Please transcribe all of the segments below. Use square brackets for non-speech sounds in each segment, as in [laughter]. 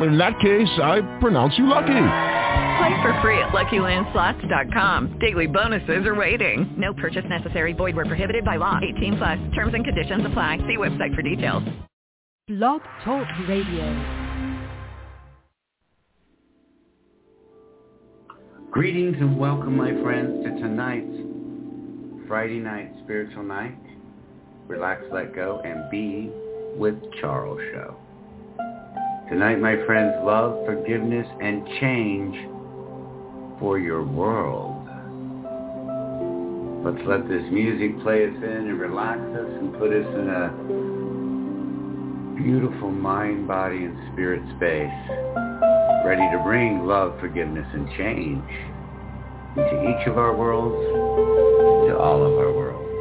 In that case, I pronounce you lucky. Play for free at LuckyLandSlots.com. Daily bonuses are waiting. No purchase necessary. Void where prohibited by law. 18 plus. Terms and conditions apply. See website for details. Blog Talk Radio. Greetings and welcome, my friends, to tonight's Friday night spiritual night. Relax, let go, and be with Charles show. Tonight, my friends, love, forgiveness, and change for your world. Let's let this music play us in and relax us and put us in a beautiful mind, body, and spirit space, ready to bring love, forgiveness, and change into each of our worlds, to all of our worlds.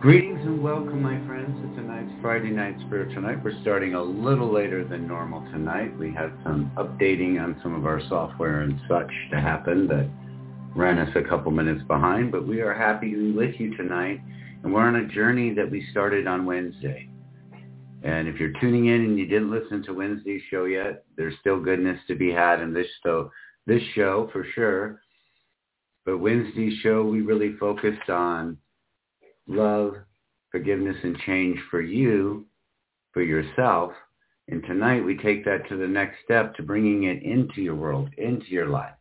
Greetings and welcome, my friends, to tonight's Friday Night Spiritual Night. We're starting a little later than normal tonight. We had some updating on some of our software and such to happen that ran us a couple minutes behind, but we are happy to be with you tonight, and we're on a journey that we started on Wednesday. And if you're tuning in and you didn't listen to Wednesday's show yet, there's still goodness to be had in this show, this show for sure. But Wednesday's show, we really focused on love, forgiveness, and change for you, for yourself. And tonight we take that to the next step to bringing it into your world, into your life.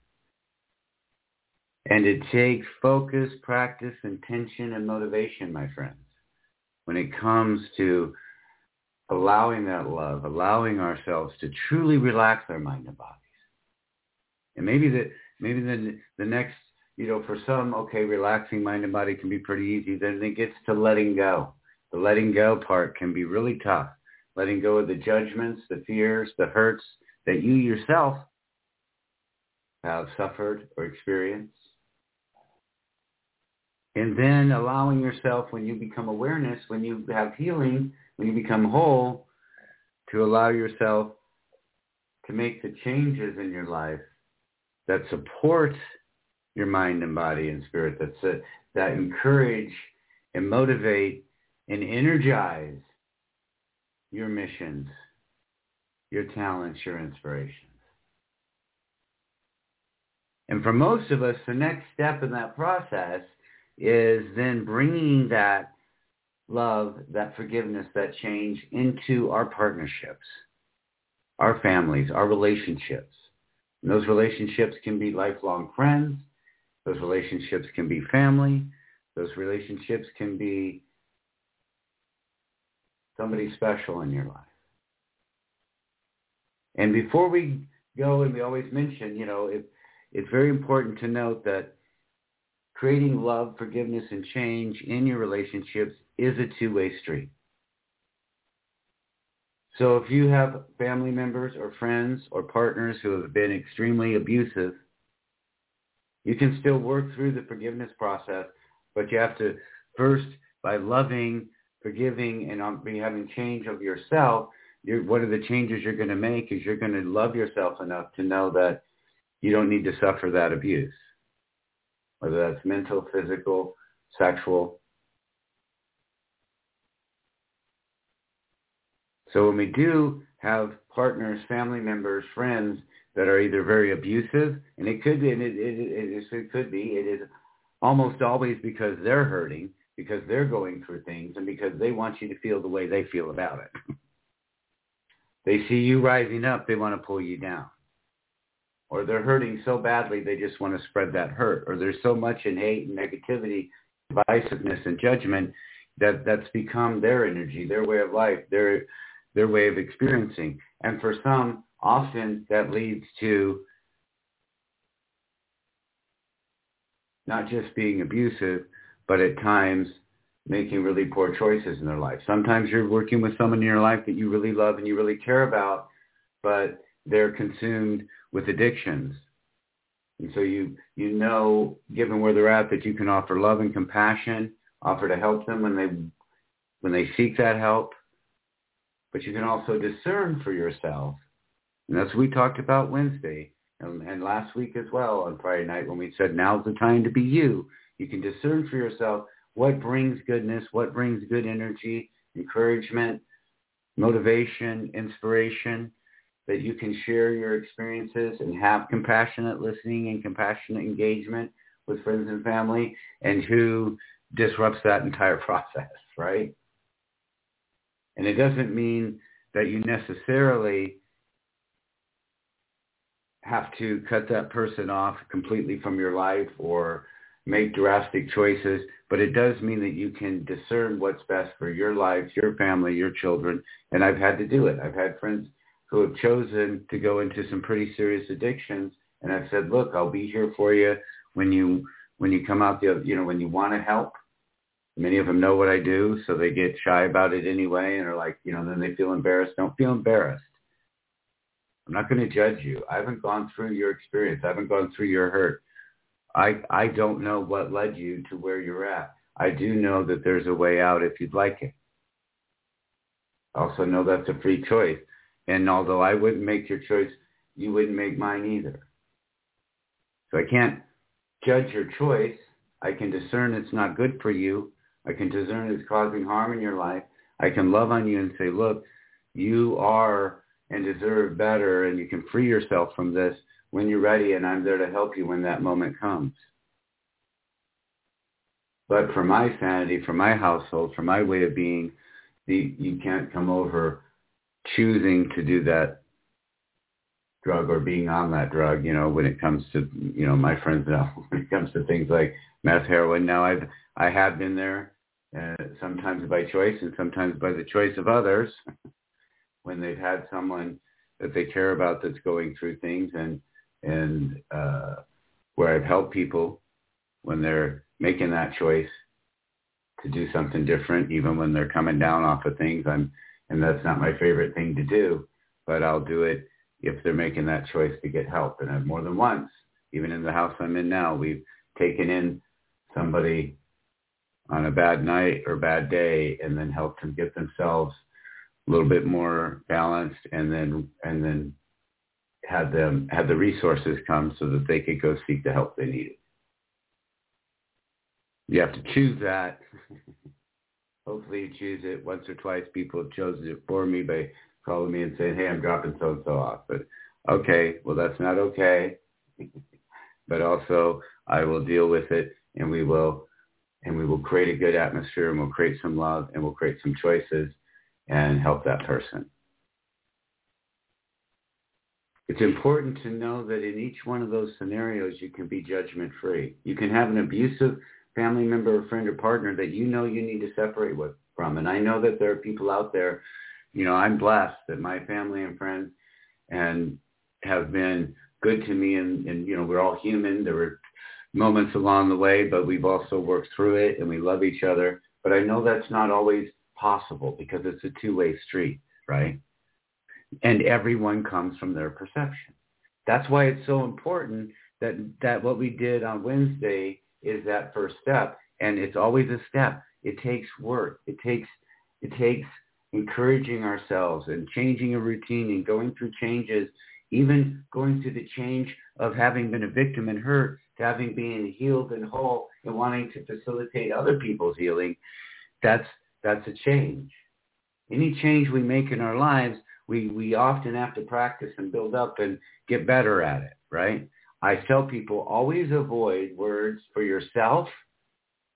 And it takes focus, practice, intention, and motivation, my friends, when it comes to allowing that love, allowing ourselves to truly relax our mind and bodies. And maybe the maybe the the next you know, for some, okay, relaxing mind and body can be pretty easy. Then it gets to letting go. The letting go part can be really tough. Letting go of the judgments, the fears, the hurts that you yourself have suffered or experienced. And then allowing yourself when you become awareness, when you have healing, when you become whole, to allow yourself to make the changes in your life that support your mind and body and spirit that's a, that encourage and motivate and energize your missions, your talents, your inspirations. And for most of us, the next step in that process is then bringing that love, that forgiveness, that change into our partnerships, our families, our relationships. And those relationships can be lifelong friends. Those relationships can be family. Those relationships can be somebody special in your life. And before we go and we always mention, you know, it, it's very important to note that creating love, forgiveness, and change in your relationships is a two-way street. So if you have family members or friends or partners who have been extremely abusive, you can still work through the forgiveness process, but you have to first, by loving, forgiving, and having change of yourself, one of the changes you're going to make is you're going to love yourself enough to know that you don't need to suffer that abuse, whether that's mental, physical, sexual. So when we do have partners, family members, friends that are either very abusive, and it could be, and it, it, it, it could be, it is almost always because they're hurting, because they're going through things, and because they want you to feel the way they feel about it. they see you rising up, they want to pull you down. Or they're hurting so badly, they just want to spread that hurt. Or there's so much in hate and negativity, divisiveness and judgment that that's become their energy, their way of life, their their way of experiencing. And for some, often that leads to not just being abusive, but at times making really poor choices in their life. Sometimes you're working with someone in your life that you really love and you really care about, but they're consumed with addictions. And so you, you know, given where they're at, that you can offer love and compassion, offer to help them when they, when they seek that help. But you can also discern for yourself. And that's what we talked about Wednesday and, and last week as well on Friday night when we said, now's the time to be you. You can discern for yourself what brings goodness, what brings good energy, encouragement, motivation, inspiration, that you can share your experiences and have compassionate listening and compassionate engagement with friends and family and who disrupts that entire [laughs] process, right? And it doesn't mean that you necessarily have to cut that person off completely from your life or make drastic choices, but it does mean that you can discern what's best for your life, your family, your children. And I've had to do it. I've had friends who have chosen to go into some pretty serious addictions. And I've said, look, I'll be here for you when you when you come out the other, you know, when you want to help. Many of them know what I do, so they get shy about it anyway and are like, you know, then they feel embarrassed. Don't feel embarrassed. I'm not going to judge you. I haven't gone through your experience. I haven't gone through your hurt. I I don't know what led you to where you're at. I do know that there's a way out if you'd like it. I also know that's a free choice. And although I wouldn't make your choice, you wouldn't make mine either. So I can't judge your choice. I can discern it's not good for you. I can discern it's causing harm in your life. I can love on you and say, look, you are and deserve better and you can free yourself from this when you're ready and I'm there to help you when that moment comes. But for my sanity, for my household, for my way of being, the, you can't come over choosing to do that drug or being on that drug, you know, when it comes to, you know, my friends now, [laughs] when it comes to things like meth, heroin. Now I've, I have been there uh, sometimes by choice and sometimes by the choice of others [laughs] when they've had someone that they care about that's going through things and, and, uh, where I've helped people when they're making that choice to do something different, even when they're coming down off of things. I'm and that's not my favorite thing to do, but I'll do it if they're making that choice to get help. And I've more than once, even in the house I'm in now, we've taken in somebody on a bad night or bad day and then helped them get themselves a little bit more balanced and then and then had them had the resources come so that they could go seek the help they needed. You have to choose that [laughs] hopefully you choose it. Once or twice people have chosen it for me by calling me and saying, hey, I'm dropping so-and-so off. But okay, well, that's not okay. [laughs] but also I will deal with it and we will and we will create a good atmosphere and we'll create some love and we'll create some choices and help that person. It's important to know that in each one of those scenarios, you can be judgment free. You can have an abusive family member or friend or partner that you know you need to separate with from. And I know that there are people out there, you know, I'm blessed that my family and friends and have been good to me and, and you know, we're all human. There were moments along the way, but we've also worked through it and we love each other. But I know that's not always possible because it's a two-way street, right? And everyone comes from their perception. That's why it's so important that, that what we did on Wednesday is that first step. And it's always a step. It takes work. It takes, it takes encouraging ourselves and changing a routine and going through changes, even going through the change of having been a victim and hurt to having been healed and whole and wanting to facilitate other people's healing. That's, that's a change. Any change we make in our lives, we, we often have to practice and build up and get better at it, right? I tell people always avoid words for yourself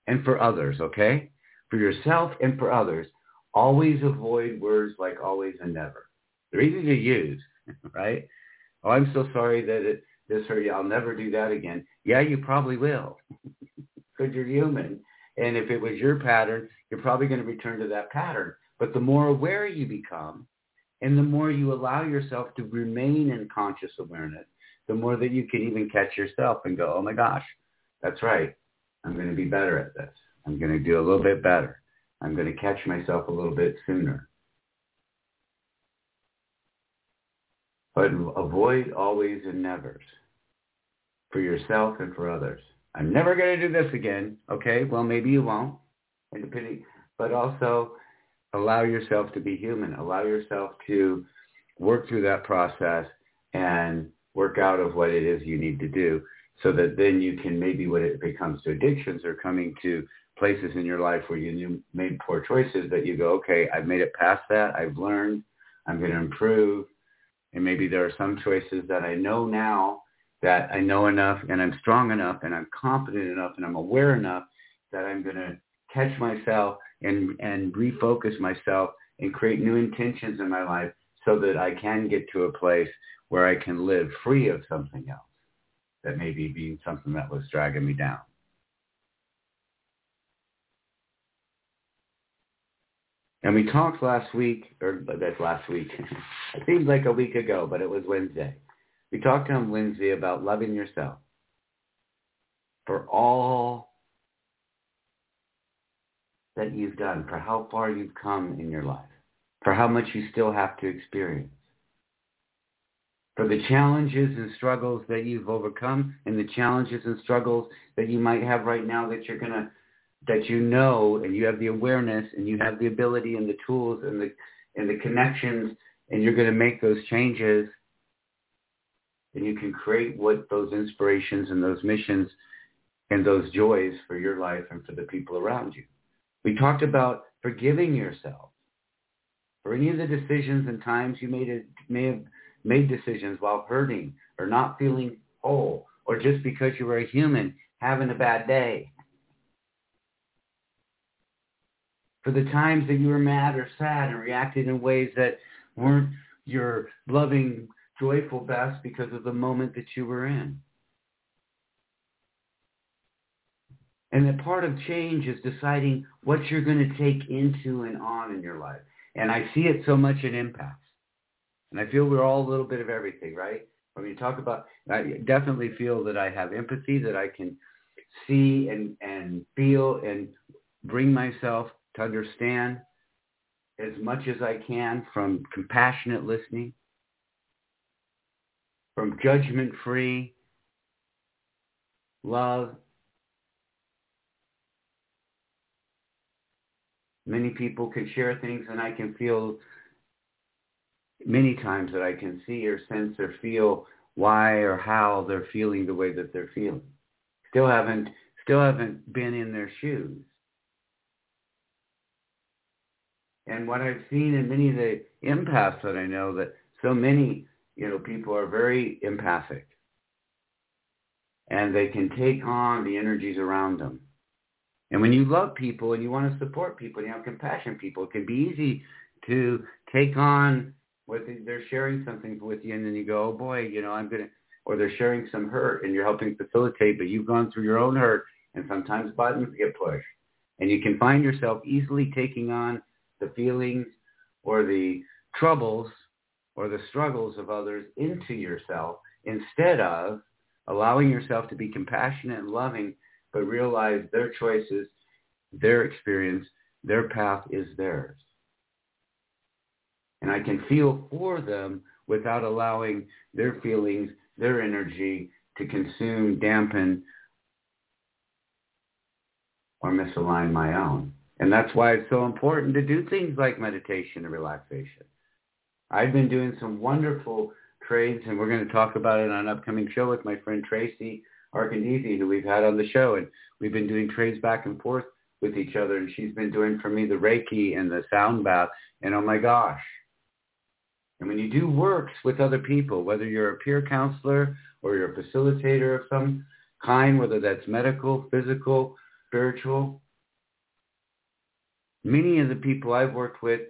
and for others, okay? For yourself and for others. Always avoid words like always and never. They're easy to use, [laughs] right? Oh, I'm so sorry that it, this hurt you. I'll never do that again. Yeah, you probably will [laughs] because you're human. And if it was your pattern, you're probably going to return to that pattern. But the more aware you become and the more you allow yourself to remain in conscious awareness, the more that you can even catch yourself and go, oh my gosh, that's right. I'm going to be better at this. I'm going to do a little bit better. I'm going to catch myself a little bit sooner. But avoid always and nevers for yourself and for others. I'm never going to do this again. Okay, well, maybe you won't. But also allow yourself to be human. Allow yourself to work through that process and work out of what it is you need to do so that then you can maybe when it becomes to addictions or coming to places in your life where you made poor choices that you go, okay, I've made it past that. I've learned. I'm going to improve. And maybe there are some choices that I know now that I know enough and I'm strong enough and I'm confident enough and I'm aware enough that I'm going to catch myself and, and refocus myself and create new intentions in my life so that I can get to a place where I can live free of something else that may be being something that was dragging me down. And we talked last week, or that's last week. [laughs] it seems like a week ago, but it was Wednesday. We talked on Wednesday about loving yourself for all that you've done, for how far you've come in your life, for how much you still have to experience, for the challenges and struggles that you've overcome and the challenges and struggles that you might have right now that you're going to that you know and you have the awareness and you have the ability and the tools and the and the connections and you're going to make those changes and you can create what those inspirations and those missions and those joys for your life and for the people around you. We talked about forgiving yourself for any of the decisions and times you made it, may have made decisions while hurting or not feeling whole or just because you were a human having a bad day. For the times that you were mad or sad and reacted in ways that weren't your loving, joyful best because of the moment that you were in. And that part of change is deciding what you're going to take into and on in your life. And I see it so much in empaths. And I feel we're all a little bit of everything, right? When you talk about, I definitely feel that I have empathy, that I can see and, and feel and bring myself to understand as much as I can from compassionate listening, from judgment-free love. Many people can share things and I can feel many times that I can see or sense or feel why or how they're feeling the way that they're feeling. Still haven't still haven't been in their shoes. And what I've seen in many of the empaths that I know that so many, you know, people are very empathic. And they can take on the energies around them. And when you love people and you want to support people and you have compassion people, it can be easy to take on what they're sharing something with you and then you go, oh boy, you know, I'm going to, or they're sharing some hurt and you're helping facilitate, but you've gone through your own hurt and sometimes buttons get pushed. And you can find yourself easily taking on the feelings or the troubles or the struggles of others into yourself instead of allowing yourself to be compassionate and loving, but realize their choices, their experience, their path is theirs. And I can feel for them without allowing their feelings, their energy to consume, dampen, or misalign my own. And that's why it's so important to do things like meditation and relaxation. I've been doing some wonderful trades, and we're going to talk about it on an upcoming show with my friend Tracy Arcandisi, who we've had on the show. And we've been doing trades back and forth with each other, and she's been doing for me the Reiki and the sound bath. And oh my gosh. And when you do works with other people, whether you're a peer counselor or you're a facilitator of some kind, whether that's medical, physical, spiritual, many of the people I've worked with,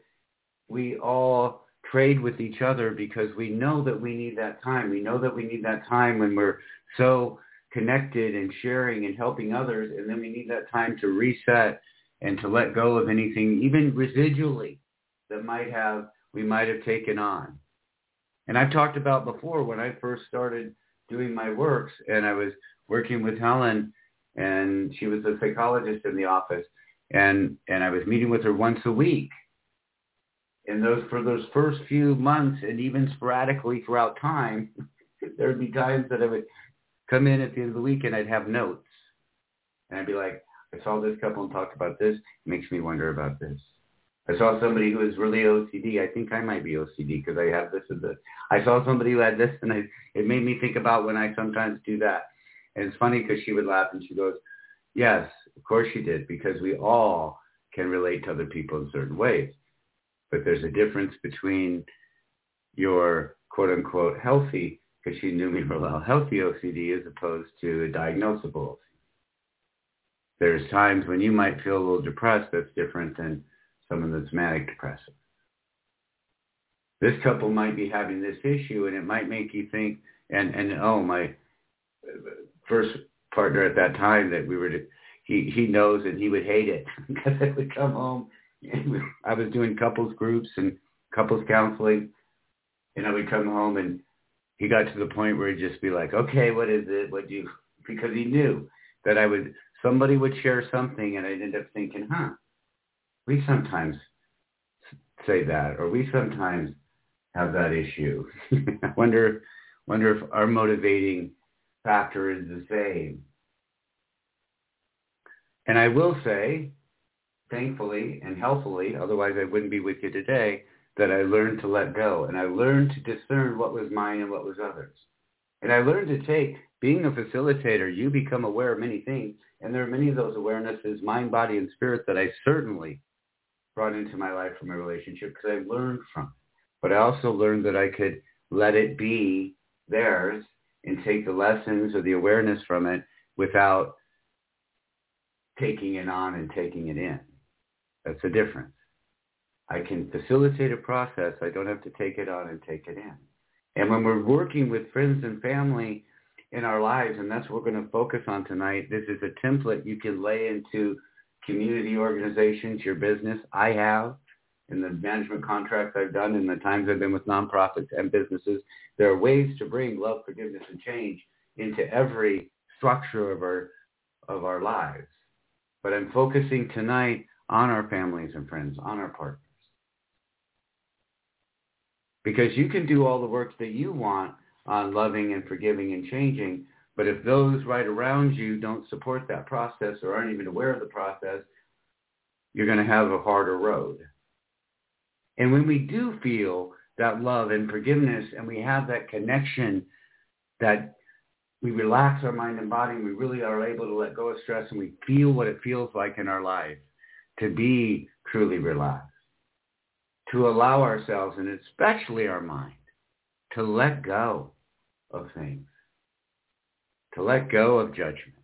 we all trade with each other because we know that we need that time. We know that we need that time when we're so connected and sharing and helping others. And then we need that time to reset and to let go of anything, even residually, that might have we might have taken on. And I've talked about before when I first started doing my works and I was working with Helen and she was a psychologist in the office and and I was meeting with her once a week and those for those first few months and even sporadically throughout time, [laughs] there would be times that I would come in at the end of the week and I'd have notes. And I'd be like, I saw this couple and talked about this. It makes me wonder about this. I saw somebody who was really OCD. I think I might be OCD because I have this and this. I saw somebody who had this and I, it made me think about when I sometimes do that. And it's funny because she would laugh and she goes, yes, of course she did because we all can relate to other people in certain ways but there's a difference between your quote unquote healthy, because she knew me for while, healthy OCD as opposed to a diagnosable. There's times when you might feel a little depressed that's different than someone that's manic depressive. This couple might be having this issue and it might make you think, and, and oh, my first partner at that time that we were, to, he, he knows and he would hate it [laughs] because I would come home I was doing couples groups and couples counseling, and I would come home and he got to the point where he'd just be like, okay, what is it? What do you, because he knew that I would, somebody would share something and I'd end up thinking, huh, we sometimes say that, or we sometimes have that issue. [laughs] I wonder, wonder if our motivating factor is the same. And I will say, thankfully and healthfully, otherwise I wouldn't be with you today, that I learned to let go and I learned to discern what was mine and what was others. And I learned to take, being a facilitator, you become aware of many things. And there are many of those awarenesses, mind, body, and spirit that I certainly brought into my life from my relationship because I learned from. But I also learned that I could let it be theirs and take the lessons or the awareness from it without taking it on and taking it in. That's the difference. I can facilitate a process. I don't have to take it on and take it in. And when we're working with friends and family in our lives, and that's what we're going to focus on tonight, this is a template you can lay into community organizations, your business. I have in the management contracts I've done in the times I've been with nonprofits and businesses. There are ways to bring love, forgiveness, and change into every structure of our of our lives. But I'm focusing tonight on our families and friends, on our partners. Because you can do all the work that you want on loving and forgiving and changing, but if those right around you don't support that process or aren't even aware of the process, you're going to have a harder road. And when we do feel that love and forgiveness and we have that connection that we relax our mind and body and we really are able to let go of stress and we feel what it feels like in our life, to be truly relaxed, to allow ourselves, and especially our mind, to let go of things, to let go of judgment,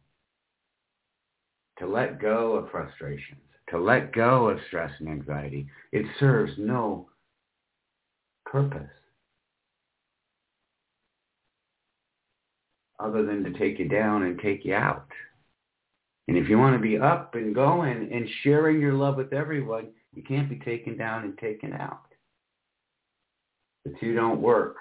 to let go of frustrations, to let go of stress and anxiety. It serves no purpose other than to take you down and take you out. And if you want to be up and going and sharing your love with everyone, you can't be taken down and taken out. The two don't work.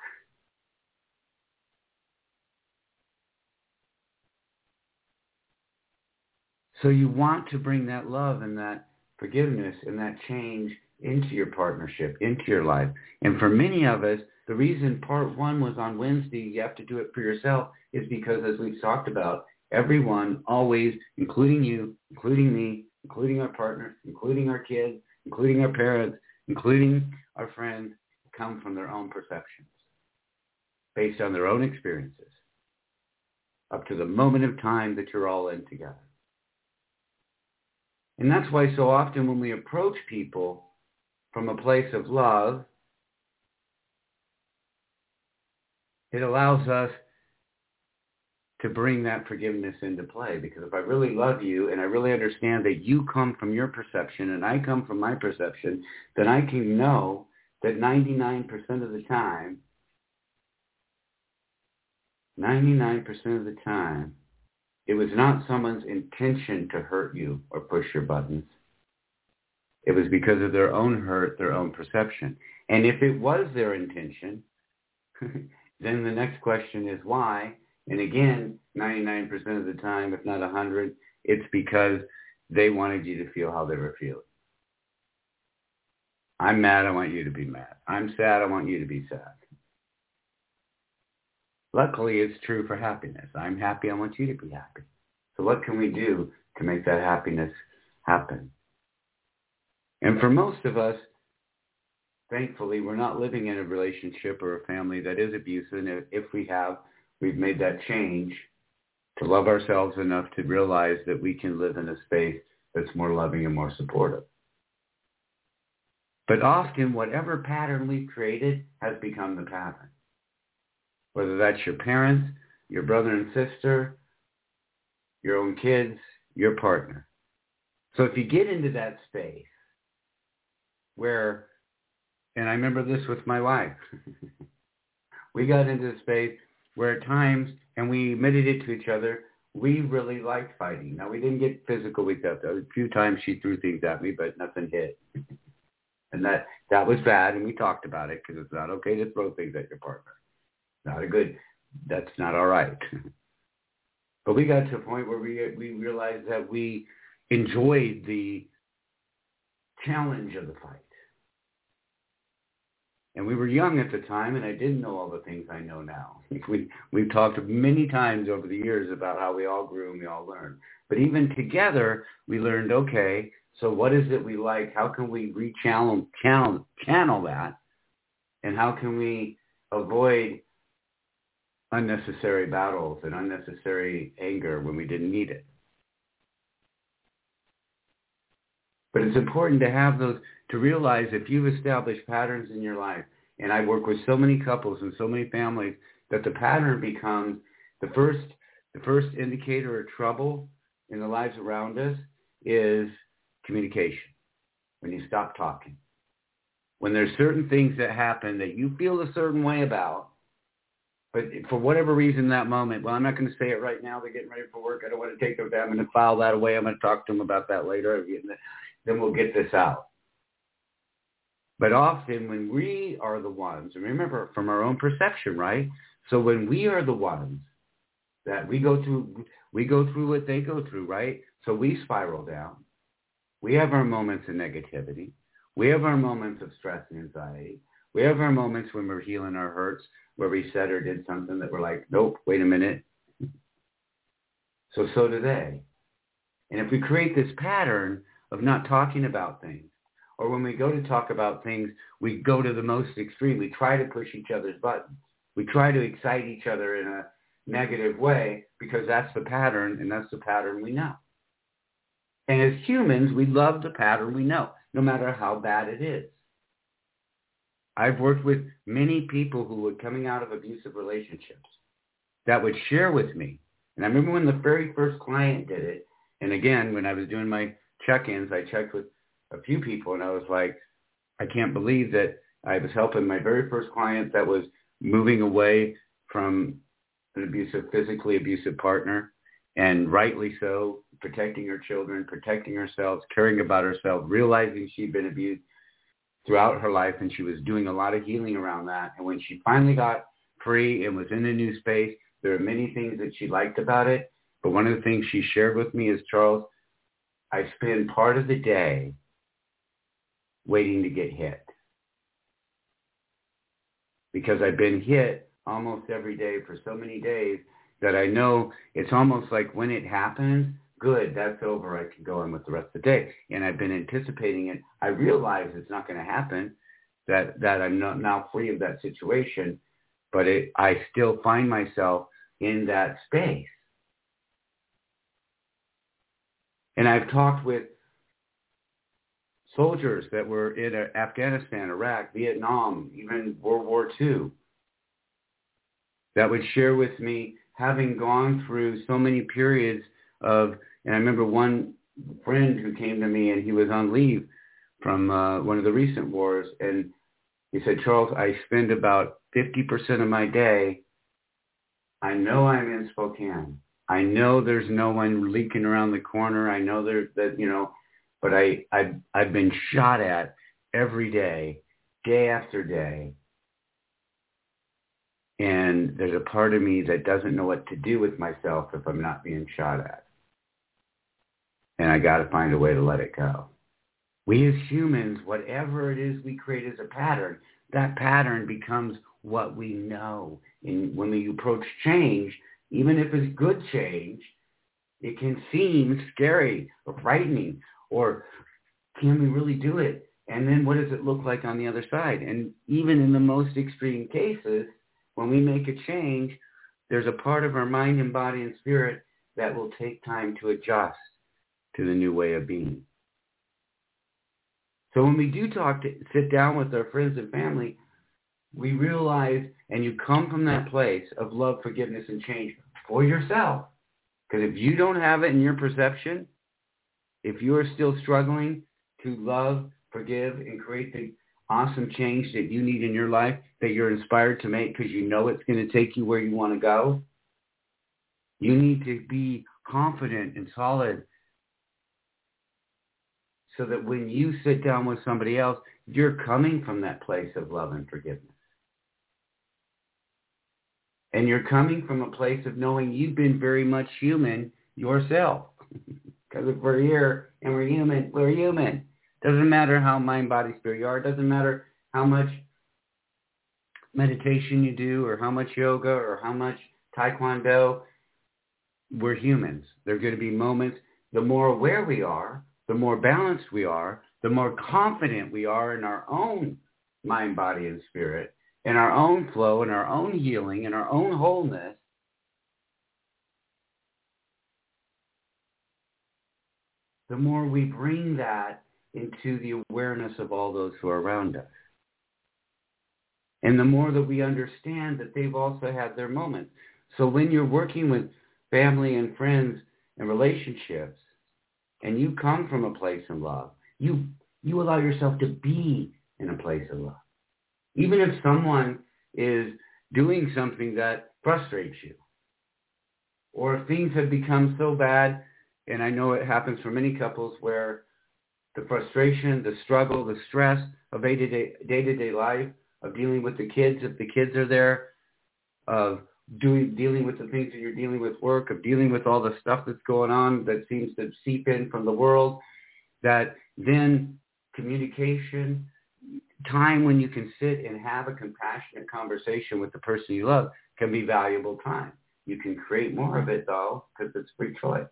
So you want to bring that love and that forgiveness and that change into your partnership, into your life. And for many of us, the reason part one was on Wednesday, you have to do it for yourself, is because as we've talked about, everyone always, including you, including me, including our partners, including our kids, including our parents, including our friends, come from their own perceptions based on their own experiences up to the moment of time that you're all in together. And that's why so often when we approach people from a place of love, it allows us to bring that forgiveness into play. Because if I really love you and I really understand that you come from your perception and I come from my perception, then I can know that 99% of the time, 99% of the time, it was not someone's intention to hurt you or push your buttons. It was because of their own hurt, their own perception. And if it was their intention, [laughs] then the next question is why? And again, 99% of the time, if not 100, it's because they wanted you to feel how they were feeling. I'm mad, I want you to be mad. I'm sad, I want you to be sad. Luckily, it's true for happiness. I'm happy. I want you to be happy. So what can we do to make that happiness happen? And for most of us, thankfully, we're not living in a relationship or a family that is abusive. And if we have, we've made that change to love ourselves enough to realize that we can live in a space that's more loving and more supportive. But often, whatever pattern we've created has become the pattern whether that's your parents, your brother and sister, your own kids, your partner. So if you get into that space where, and I remember this with my wife, [laughs] we got into the space where at times, and we admitted it to each other, we really liked fighting. Now we didn't get physical with that. A few times she threw things at me, but nothing hit. and that that was bad, and we talked about it because it's not okay to throw things at your partner not a good, that's not all right. but we got to a point where we, we realized that we enjoyed the challenge of the fight. And we were young at the time, and I didn't know all the things I know now. [laughs] We, we've talked many times over the years about how we all grew and we all learned. But even together, we learned, okay, so what is it we like? How can we re-channel channel, channel that? And how can we avoid unnecessary battles and unnecessary anger when we didn't need it. But it's important to have those, to realize if you've established patterns in your life, and I work with so many couples and so many families, that the pattern becomes the first, the first indicator of trouble in the lives around us is communication. When you stop talking. When there's certain things that happen that you feel a certain way about, but for whatever reason, that moment, well, I'm not going to say it right now. They're getting ready for work. I don't want to take them. I'm going to file that away. I'm going to talk to them about that later. Then we'll get this out. But often when we are the ones, and remember from our own perception, right? So when we are the ones that we go through, we go through what they go through, right? So we spiral down. We have our moments of negativity. We have our moments of stress and anxiety. We have our moments when we're healing our hurts where we said or did something that we're like, nope, wait a minute. So, so do they. And if we create this pattern of not talking about things, or when we go to talk about things, we go to the most extreme. We try to push each other's buttons. We try to excite each other in a negative way because that's the pattern and that's the pattern we know. And as humans, we love the pattern we know, no matter how bad it is. I've worked with many people who were coming out of abusive relationships that would share with me. And I remember when the very first client did it, and again, when I was doing my check-ins, I checked with a few people and I was like, I can't believe that I was helping my very first client that was moving away from an abusive, physically abusive partner and rightly so, protecting her children, protecting herself, caring about herself, realizing she'd been abused throughout her life, and she was doing a lot of healing around that. And when she finally got free and was in a new space, there are many things that she liked about it. But one of the things she shared with me is, Charles, I spend part of the day waiting to get hit. Because I've been hit almost every day for so many days that I know it's almost like when it happens, good, that's over. I can go on with the rest of the day. And I've been anticipating it. I realize it's not going to happen, that, that I'm not, now free of that situation, but it, I still find myself in that space. And I've talked with soldiers that were in Afghanistan, Iraq, Vietnam, even World War II, that would share with me having gone through so many periods of, and I remember one friend who came to me and he was on leave from uh, one of the recent wars, and he said, Charles, I spend about 50% of my day, I know I'm in Spokane. I know there's no one leaking around the corner. I know there that, you know, but I, I, I've been shot at every day, day after day. And there's a part of me that doesn't know what to do with myself if I'm not being shot at. And I got to find a way to let it go. We as humans, whatever it is we create as a pattern, that pattern becomes what we know. And when we approach change, even if it's good change, it can seem scary or frightening or can we really do it? And then what does it look like on the other side? And even in the most extreme cases, when we make a change, there's a part of our mind and body and spirit that will take time to adjust to the new way of being. So when we do talk to sit down with our friends and family, we realize and you come from that place of love, forgiveness, and change for yourself. Because if you don't have it in your perception, if you are still struggling to love, forgive, and create the awesome change that you need in your life that you're inspired to make because you know it's going to take you where you want to go, you need to be confident and solid so that when you sit down with somebody else, you're coming from that place of love and forgiveness. And you're coming from a place of knowing you've been very much human yourself. [laughs] Because if we're here and we're human, we're human. Doesn't matter how mind, body, spirit you are. Doesn't matter how much meditation you do or how much yoga or how much taekwondo. We're humans. There are going to be moments. The more aware we are, the more balanced we are, the more confident we are in our own mind, body, and spirit, in our own flow, in our own healing, in our own wholeness, the more we bring that into the awareness of all those who are around us. And the more that we understand that they've also had their moments. So when you're working with family and friends and relationships, and you come from a place of love, you you allow yourself to be in a place of love. Even if someone is doing something that frustrates you, or if things have become so bad, and I know it happens for many couples where the frustration, the struggle, the stress of day-to-day, day-to-day life, of dealing with the kids if the kids are there, of doing dealing with the things that you're dealing with work, of dealing with all the stuff that's going on that seems to seep in from the world, that then communication, time when you can sit and have a compassionate conversation with the person you love can be valuable time. You can create more of it though because it's free choice.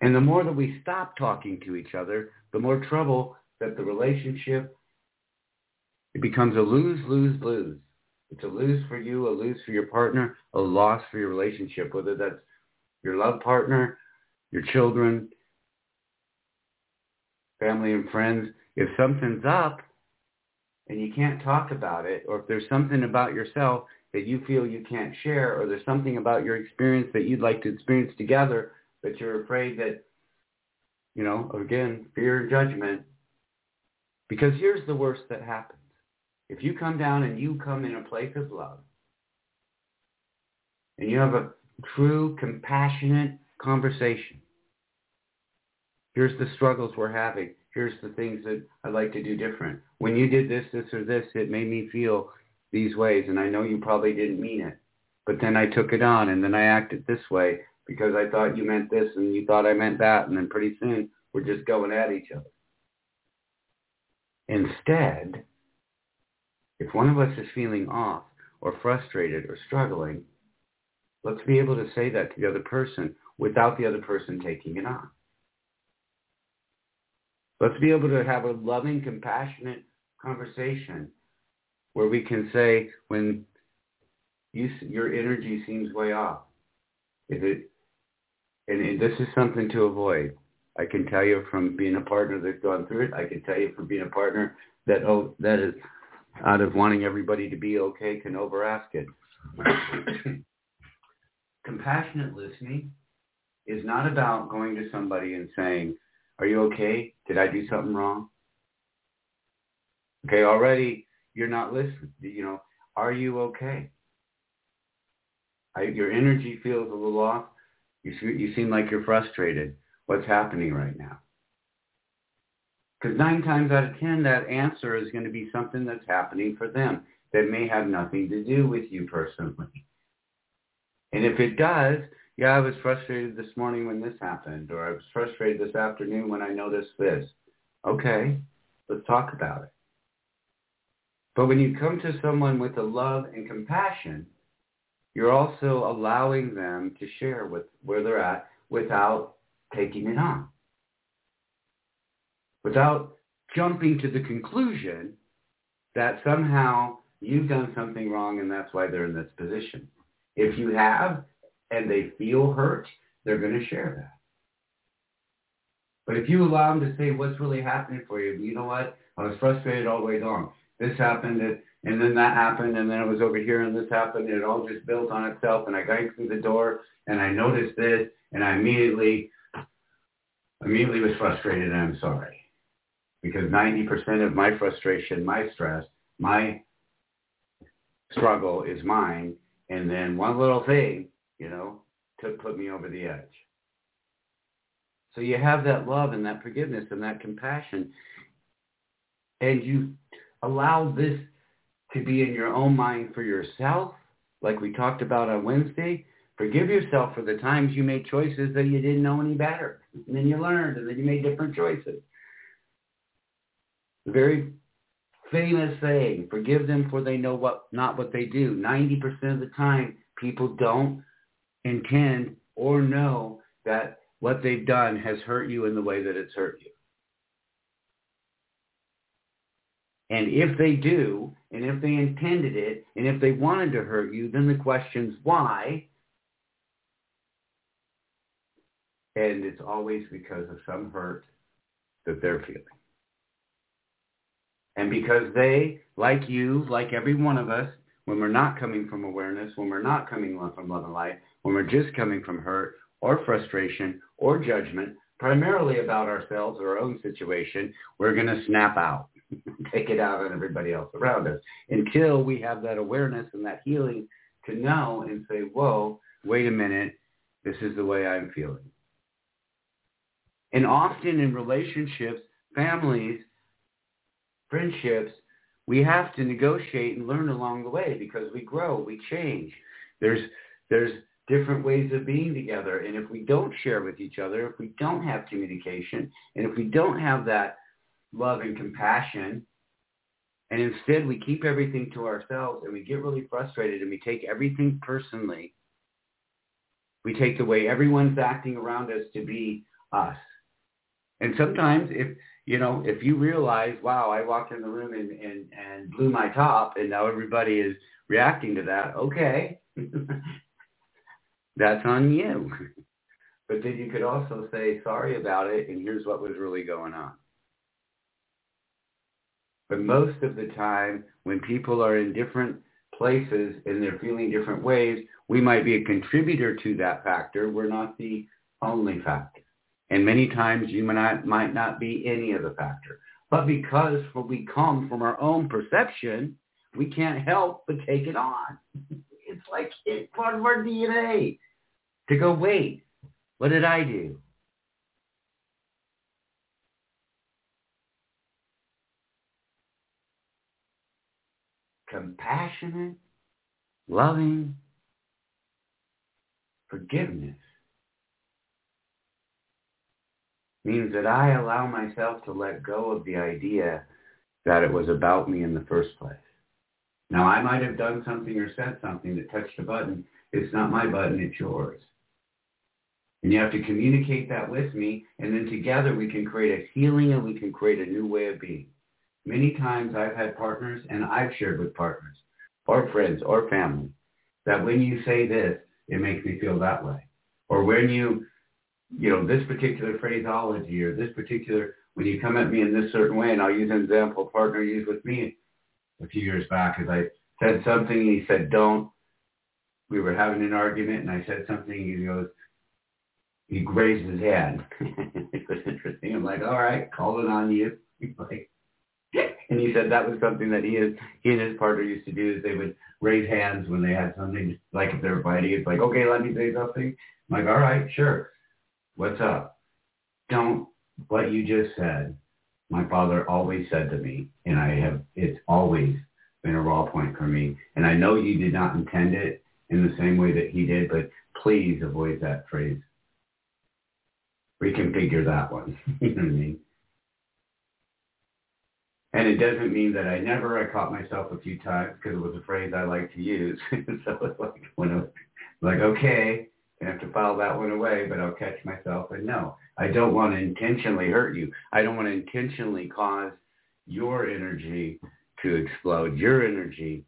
And the more that we stop talking to each other, the more trouble that the relationship, it becomes a lose, lose, lose. It's a lose for you, a lose for your partner, a loss for your relationship, whether that's your love partner, your children, family and friends. If something's up and you can't talk about it, or if there's something about yourself that you feel you can't share, or there's something about your experience that you'd like to experience together, but you're afraid that, you know, again, fear and judgment. Because here's the worst that happens. If you come down and you come in a place of love, and you have a true, compassionate conversation, here's the struggles we're having. Here's the things that I'd like to do different. When you did this, this, or this, it made me feel these ways, and I know you probably didn't mean it. But then I took it on, and then I acted this way because I thought you meant this, and you thought I meant that, and then pretty soon we're just going at each other. Instead, if one of us is feeling off or frustrated or struggling, let's be able to say that to the other person without the other person taking it on. Let's be able to have a loving, compassionate conversation where we can say when you, your energy seems way off, is it, and this is something to avoid. I can tell you from being a partner that's gone through it. I can tell you from being a partner that oh that is out of wanting everybody to be okay can overask it. Compassionate listening is not about going to somebody and saying, are you okay? Did I do something wrong? Okay, already you're not listening. You know, are you okay? I, your energy feels a little off. You, you seem like you're frustrated. What's happening right now? Because nine times out of ten, that answer is going to be something that's happening for them that may have nothing to do with you personally. And if it does, yeah, I was frustrated this morning when this happened, or I was frustrated this afternoon when I noticed this. Okay, let's talk about it. But when you come to someone with a love and compassion, you're also allowing them to share with where they're at without taking it on. Without jumping to the conclusion that somehow you've done something wrong and that's why they're in this position. If you have, and they feel hurt, they're going to share that. But if you allow them to say what's really happening for you, you know what? I was frustrated all the way long. This happened, and then that happened, and then it was over here, and this happened, and it all just built on itself. And I got through the door, and I noticed this, and I immediately, immediately was frustrated, and I'm sorry. Because 90% of my frustration, my stress, my struggle is mine. And then one little thing you know, to put me over the edge. So you have that love and that forgiveness and that compassion. And you allow this to be in your own mind for yourself, like we talked about on Wednesday. Forgive yourself for the times you made choices that you didn't know any better. And then you learned and then you made different choices. The very famous saying, forgive them for they know what not what they do. 90% of the time, people don't intend or know that what they've done has hurt you in the way that it's hurt you. And if they do, and if they intended it, and if they wanted to hurt you, then the question's why. And it's always because of some hurt that they're feeling. And because they, like you, like every one of us, when we're not coming from awareness, when we're not coming from love and light, when we're just coming from hurt or frustration or judgment, primarily about ourselves or our own situation, we're going to snap out, [laughs] take it out on everybody else around us until we have that awareness and that healing to know and say, whoa, wait a minute, this is the way I'm feeling. And often in relationships, families, friendships, we have to negotiate and learn along the way because we grow, we change. There's there's different ways of being together. And if we don't share with each other, if we don't have communication, and if we don't have that love and compassion, and instead we keep everything to ourselves and we get really frustrated and we take everything personally, we take the way everyone's acting around us to be us. And sometimes if, you know, if you realize, wow, I walked in the room and, and, and blew my top and now everybody is reacting to that, okay. [laughs] that's on you. [laughs] But then you could also say, sorry about it, and here's what was really going on. But most of the time, when people are in different places and they're feeling different ways, we might be a contributor to that factor. We're not the only factor. And many times you might might not be any of the factor. But because we come from our own perception, we can't help but take it on. [laughs] like, it's what of our you? To go, wait, what did I do? Compassionate, loving, forgiveness means that I allow myself to let go of the idea that it was about me in the first place. Now, I might have done something or said something that touched a button. It's not my button, it's yours. And you have to communicate that with me, and then together we can create a healing and we can create a new way of being. Many times I've had partners, and I've shared with partners, or friends, or family, that when you say this, it makes me feel that way. Or when you, you know, this particular phraseology or this particular, when you come at me in this certain way, and I'll use an example partner used with me a few years back, as I said something, and he said, don't. We were having an argument, and I said something, and he goes, he raised his hand. [laughs] it was interesting. I'm like, all right, called it on you. [laughs] He's like, and he said that was something that he is he and his partner used to do is they would raise hands when they had something like if they were fighting. It's like, okay, let me say something. I'm like, all right, sure. What's up? Don't what you just said. My father always said to me, and I have it's always been a raw point for me. And I know you did not intend it in the same way that he did, but please avoid that phrase reconfigure that one. [laughs] you know what I mean? And it doesn't mean that I never, I caught myself a few times because it was a phrase I like to use. [laughs] so it's like, when I like, okay, I have to file that one away, but I'll catch myself. And no, I don't want to intentionally hurt you. I don't want to intentionally cause your energy to explode, your energy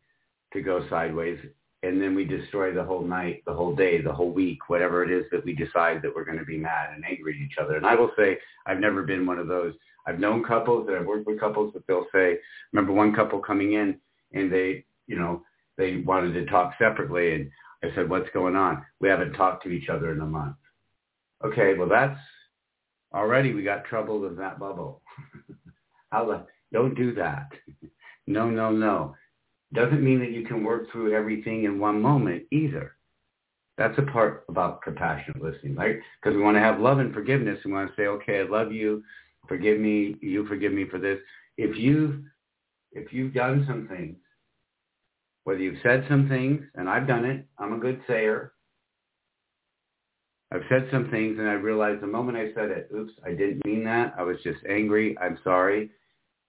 to go sideways and then we destroy the whole night, the whole day, the whole week, whatever it is that we decide that we're going to be mad and angry at each other. And I will say, I've never been one of those. I've known couples and I've worked with couples, but they'll say, remember one couple coming in and they, you know, they wanted to talk separately. And I said, what's going on? We haven't talked to each other in a month. Okay, well, that's already we got trouble with that bubble. [laughs] Don't do that. [laughs] No, no, no doesn't mean that you can work through everything in one moment either. That's a part about compassionate listening, right? Because we want to have love and forgiveness. We want to say, okay, I love you. Forgive me. You forgive me for this. If you've, if you've done some things, whether you've said some things, and I've done it, I'm a good sayer. I've said some things and I realized the moment I said it, oops, I didn't mean that. I was just angry. I'm sorry.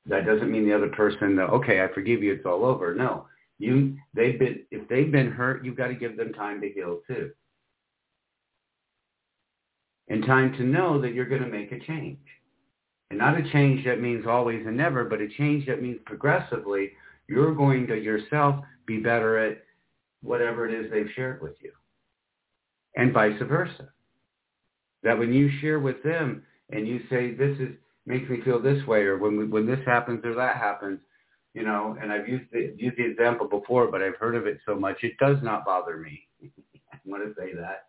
That doesn't mean the other person, okay, I forgive you, it's all over. No, you they've been if they've been hurt, you've got to give them time to heal too. And time to know that you're going to make a change. And not a change that means always and never, but a change that means progressively you're going to yourself be better at whatever it is they've shared with you. And vice versa. That when you share with them and you say, this is, makes me feel this way, or when we, when this happens or that happens, you know. And I've used the, used the example before, but I've heard of it so much, it does not bother me. [laughs] I want to say that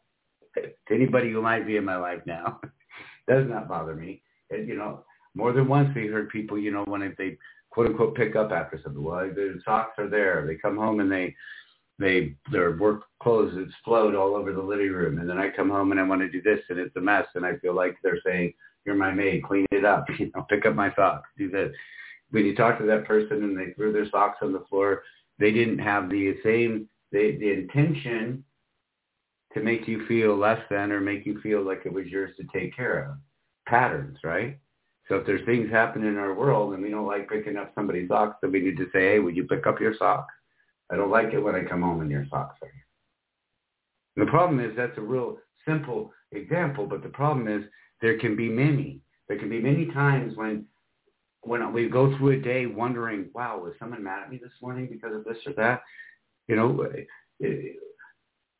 to anybody who might be in my life now, [laughs] does not bother me. You know, more than once we heard people, you know, when they quote unquote pick up after something. Well, the socks are there. They come home and they they their work clothes explode all over the living room, and then I come home and I want to do this, and it's a mess, and I feel like they're saying, you're my maid. Clean it up. [laughs] You know, pick up my socks. Do this. When you talk to that person and they threw their socks on the floor, they didn't have the same the, the intention to make you feel less than or make you feel like it was yours to take care of. Patterns, right? So if there's things happening in our world and we don't like picking up somebody's socks, then we need to say, hey, would you pick up your socks? I don't like it when I come home and your socks are here. And the problem is that's a real simple example, but the problem is there can be many. There can be many times when when we go through a day wondering, wow, was someone mad at me this morning because of this or that? You know, eh, eh,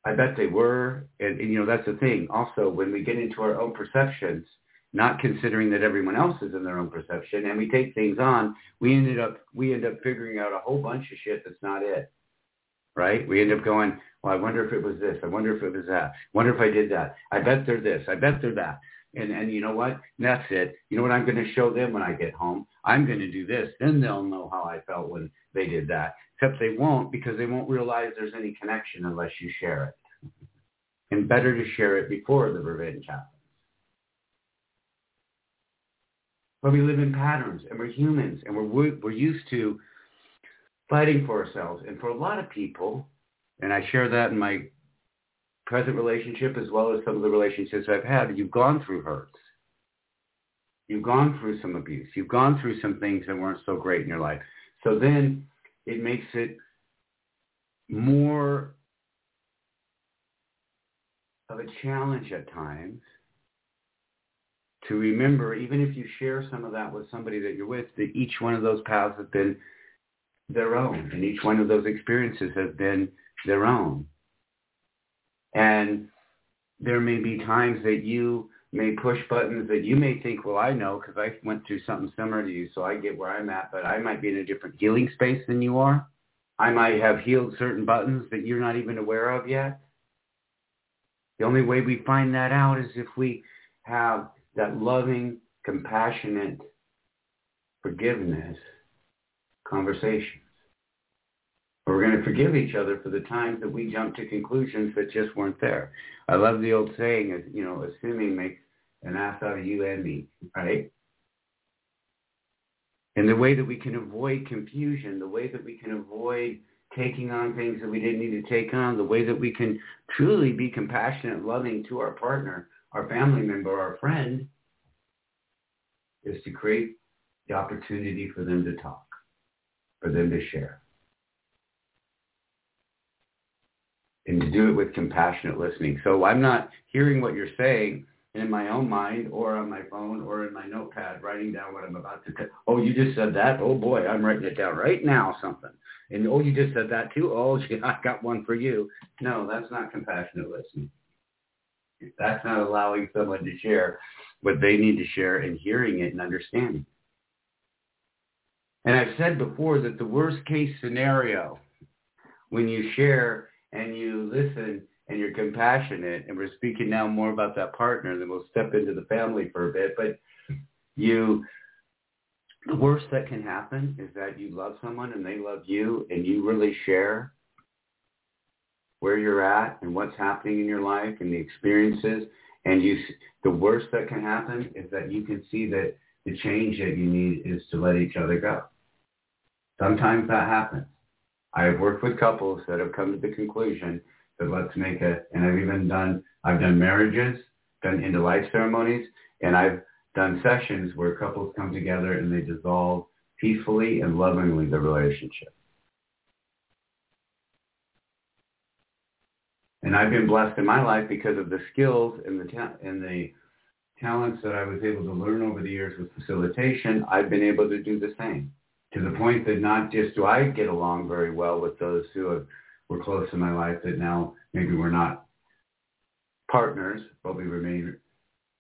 I bet they were. And, and you know, that's the thing. Also, when we get into our own perceptions, not considering that everyone else is in their own perception, and we take things on, we ended up we end up figuring out a whole bunch of shit that's not it. Right? We end up going, well, I wonder if it was this. I wonder if it was that. I wonder if I did that. I bet they're this. I bet they're that. And and you know what? That's it. You know what I'm going to show them when I get home? I'm going to do this. Then they'll know how I felt when they did that. Except they won't because they won't realize there's any connection unless you share it. And better to share it before the revenge happens. But we live in patterns and we're humans and we're we're used to fighting for ourselves. And for a lot of people, and I share that in my present relationship as well as some of the relationships I've had, you've gone through hurts. You've gone through some abuse. You've gone through some things that weren't so great in your life. So then it makes it more of a challenge at times to remember, even if you share some of that with somebody that you're with, that each one of those paths have been their own, and each one of those experiences has been their own. And there may be times that you may push buttons that you may think, well, I know because I went through something similar to you, so I get where I'm at, but I might be in a different healing space than you are. I might have healed certain buttons that you're not even aware of yet. The only way we find that out is if we have that loving, compassionate forgiveness conversations. We're going to forgive each other for the times that we jumped to conclusions that just weren't there. I love the old saying, you know, assuming makes an ass out of you and me, right? And the way that we can avoid confusion, the way that we can avoid taking on things that we didn't need to take on, the way that we can truly be compassionate, loving to our partner, our family member, our friend, is to create the opportunity for them to talk, for them to share. And to do it with compassionate listening. So I'm not hearing what you're saying in my own mind or on my phone or in my notepad writing down what I'm about to tell. Oh, you just said that? Oh boy, I'm writing it down right now, something. And oh, you just said that too? Oh, [laughs] gee, I got one for you. No, that's not compassionate listening. That's not allowing someone to share what they need to share and hearing it and understanding. And I've said before that the worst case scenario when you share and you listen and you're compassionate, and we're speaking now more about that partner, then we'll step into the family for a bit, but you, the worst that can happen is that you love someone and they love you and you really share where you're at and what's happening in your life and the experiences. And you, the worst that can happen is that you can see that the change that you need is to let each other go. Sometimes that happens. I have worked with couples that have come to the conclusion that let's make it, and I've even done, I've done marriages, done into life ceremonies, and I've done sessions where couples come together and they dissolve peacefully and lovingly the relationship. And I've been blessed in my life because of the skills and the ta- and the talents that I was able to learn over the years with facilitation. I've been able to do the same to the point that not just do I get along very well with those who have, were close in my life that now maybe we're not partners, but we remain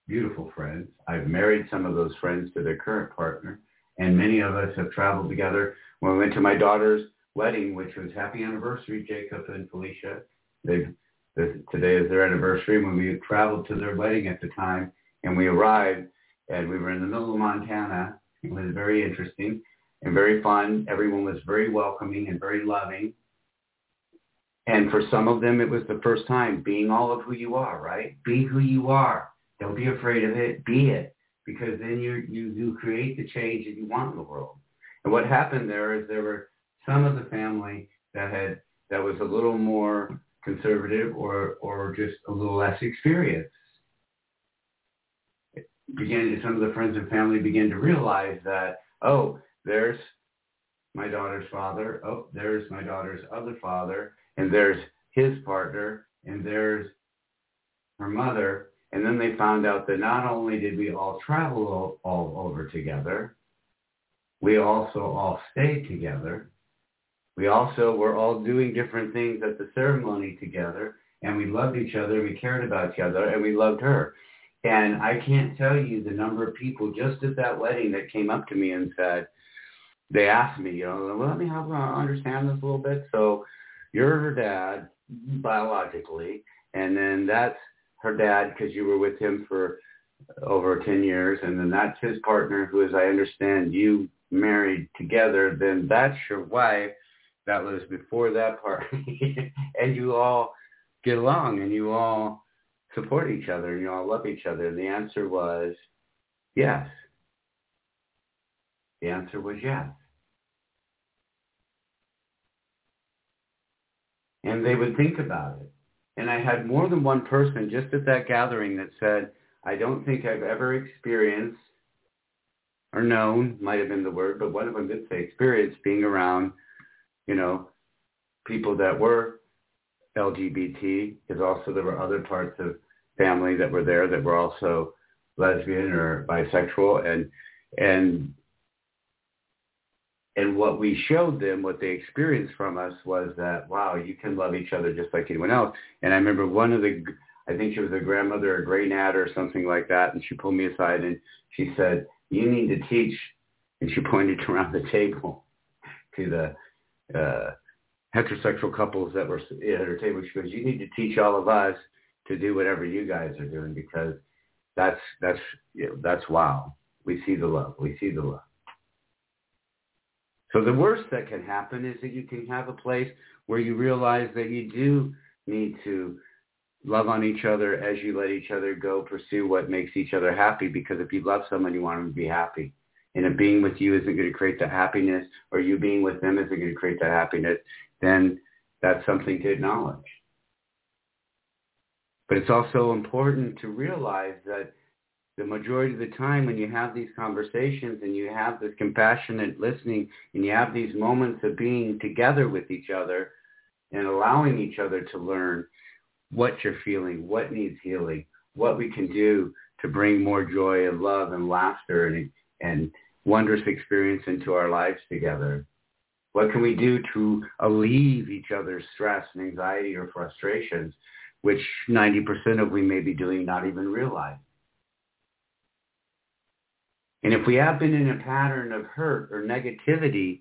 beautiful friends. I've married some of those friends to their current partner, and many of us have traveled together. When we went to my daughter's wedding, which was happy anniversary, Jacob and Felicia. They've today is their anniversary when we traveled to their wedding at the time and we arrived and we were in the middle of Montana. It was very interesting and very fun. Everyone was very welcoming and very loving. And for some of them, it was the first time being all of who you are, right? Be who you are. Don't be afraid of it. Be it. Because then you, you, you create the change that you want in the world. And what happened there is there were some of the family that had, that was a little more conservative or, or just a little less experienced. Began some of the friends and family began to realize that, oh, there's my daughter's father, oh, there's my daughter's other father, and there's his partner, and there's her mother. And then they found out that not only did we all travel all, all over together, we also all stayed together we also were all doing different things at the ceremony together, and we loved each other, we cared about each other, and we loved her. And I can't tell you the number of people just at that wedding that came up to me and said, they asked me, you know, let me help understand this a little bit. So you're her dad biologically, and then that's her dad because you were with him for over 10 years, and then that's his partner who, as I understand, you married together, then that's your wife that was before that part. [laughs] and you all get along and you all support each other and you all love each other. And the answer was yes. The answer was yes. and they would think about it. And I had more than one person just at that gathering that said, I don't think I've ever experienced or known, might have been the word, but one of them did say experience being around, you know, people that were LGBT, because also there were other parts of family that were there that were also lesbian or bisexual and and and what we showed them, what they experienced from us was that, wow, you can love each other just like anyone else. And I remember one of the, I think she was a grandmother, a gray nat or something like that, and she pulled me aside and she said, you need to teach, and she [laughs] pointed around the table to the uh, heterosexual couples that were at her table. She goes, you need to teach all of us to do whatever you guys are doing because that's that's you know, that's wow. We see the love. We see the love. So the worst that can happen is that you can have a place where you realize that you do need to love on each other as you let each other go pursue what makes each other happy because if you love someone you want them to be happy and if being with you isn't going to create the happiness or you being with them isn't going to create that happiness then that's something to acknowledge. But it's also important to realize that the majority of the time when you have these conversations and you have this compassionate listening and you have these moments of being together with each other and allowing each other to learn what you're feeling, what needs healing, what we can do to bring more joy and love and laughter and, and wondrous experience into our lives together. What can we do to alleviate each other's stress and anxiety or frustrations, which 90% of we may be doing not even realize. And if we have been in a pattern of hurt or negativity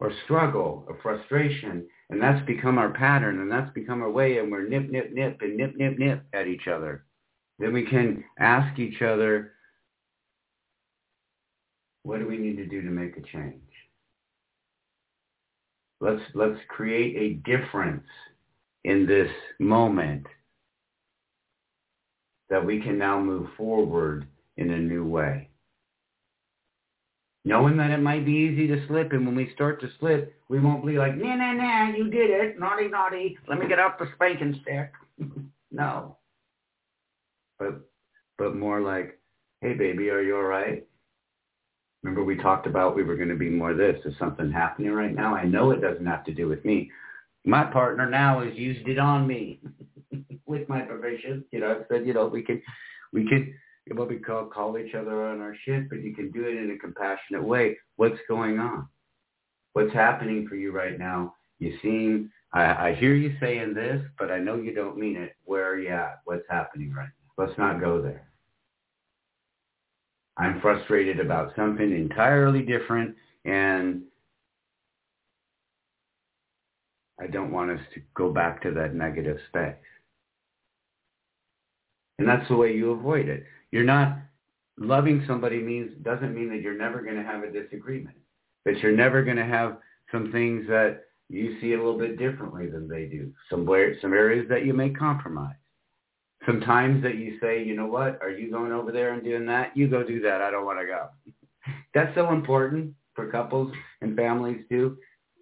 or struggle or frustration, and that's become our pattern and that's become our way and we're nip, nip, nip and nip, nip, nip at each other, then we can ask each other, what do we need to do to make a change? Let's, let's create a difference in this moment that we can now move forward in a new way knowing that it might be easy to slip. And when we start to slip, we won't be like, nah, nah, nah, you did it. Naughty, naughty. Let me get out the spanking stick. [laughs] no. But, but more like, hey, baby, are you all right? Remember we talked about we were going to be more this. Is something happening right now? I know it doesn't have to do with me. My partner now has used it on me [laughs] with my permission. You know, I said, you know, we could, we could, what we call call each other on our shit, but you can do it in a compassionate way. What's going on? What's happening for you right now? You seem, I, I hear you saying this, but I know you don't mean it. Where are you at? What's happening right now? Let's not go there. I'm frustrated about something entirely different and I don't want us to go back to that negative space. And that's the way you avoid it. You're not loving somebody means doesn't mean that you're never going to have a disagreement. That you're never going to have some things that you see a little bit differently than they do. Some some areas that you may compromise. Sometimes that you say, you know what, are you going over there and doing that? You go do that. I don't want to go. [laughs] That's so important for couples and families too.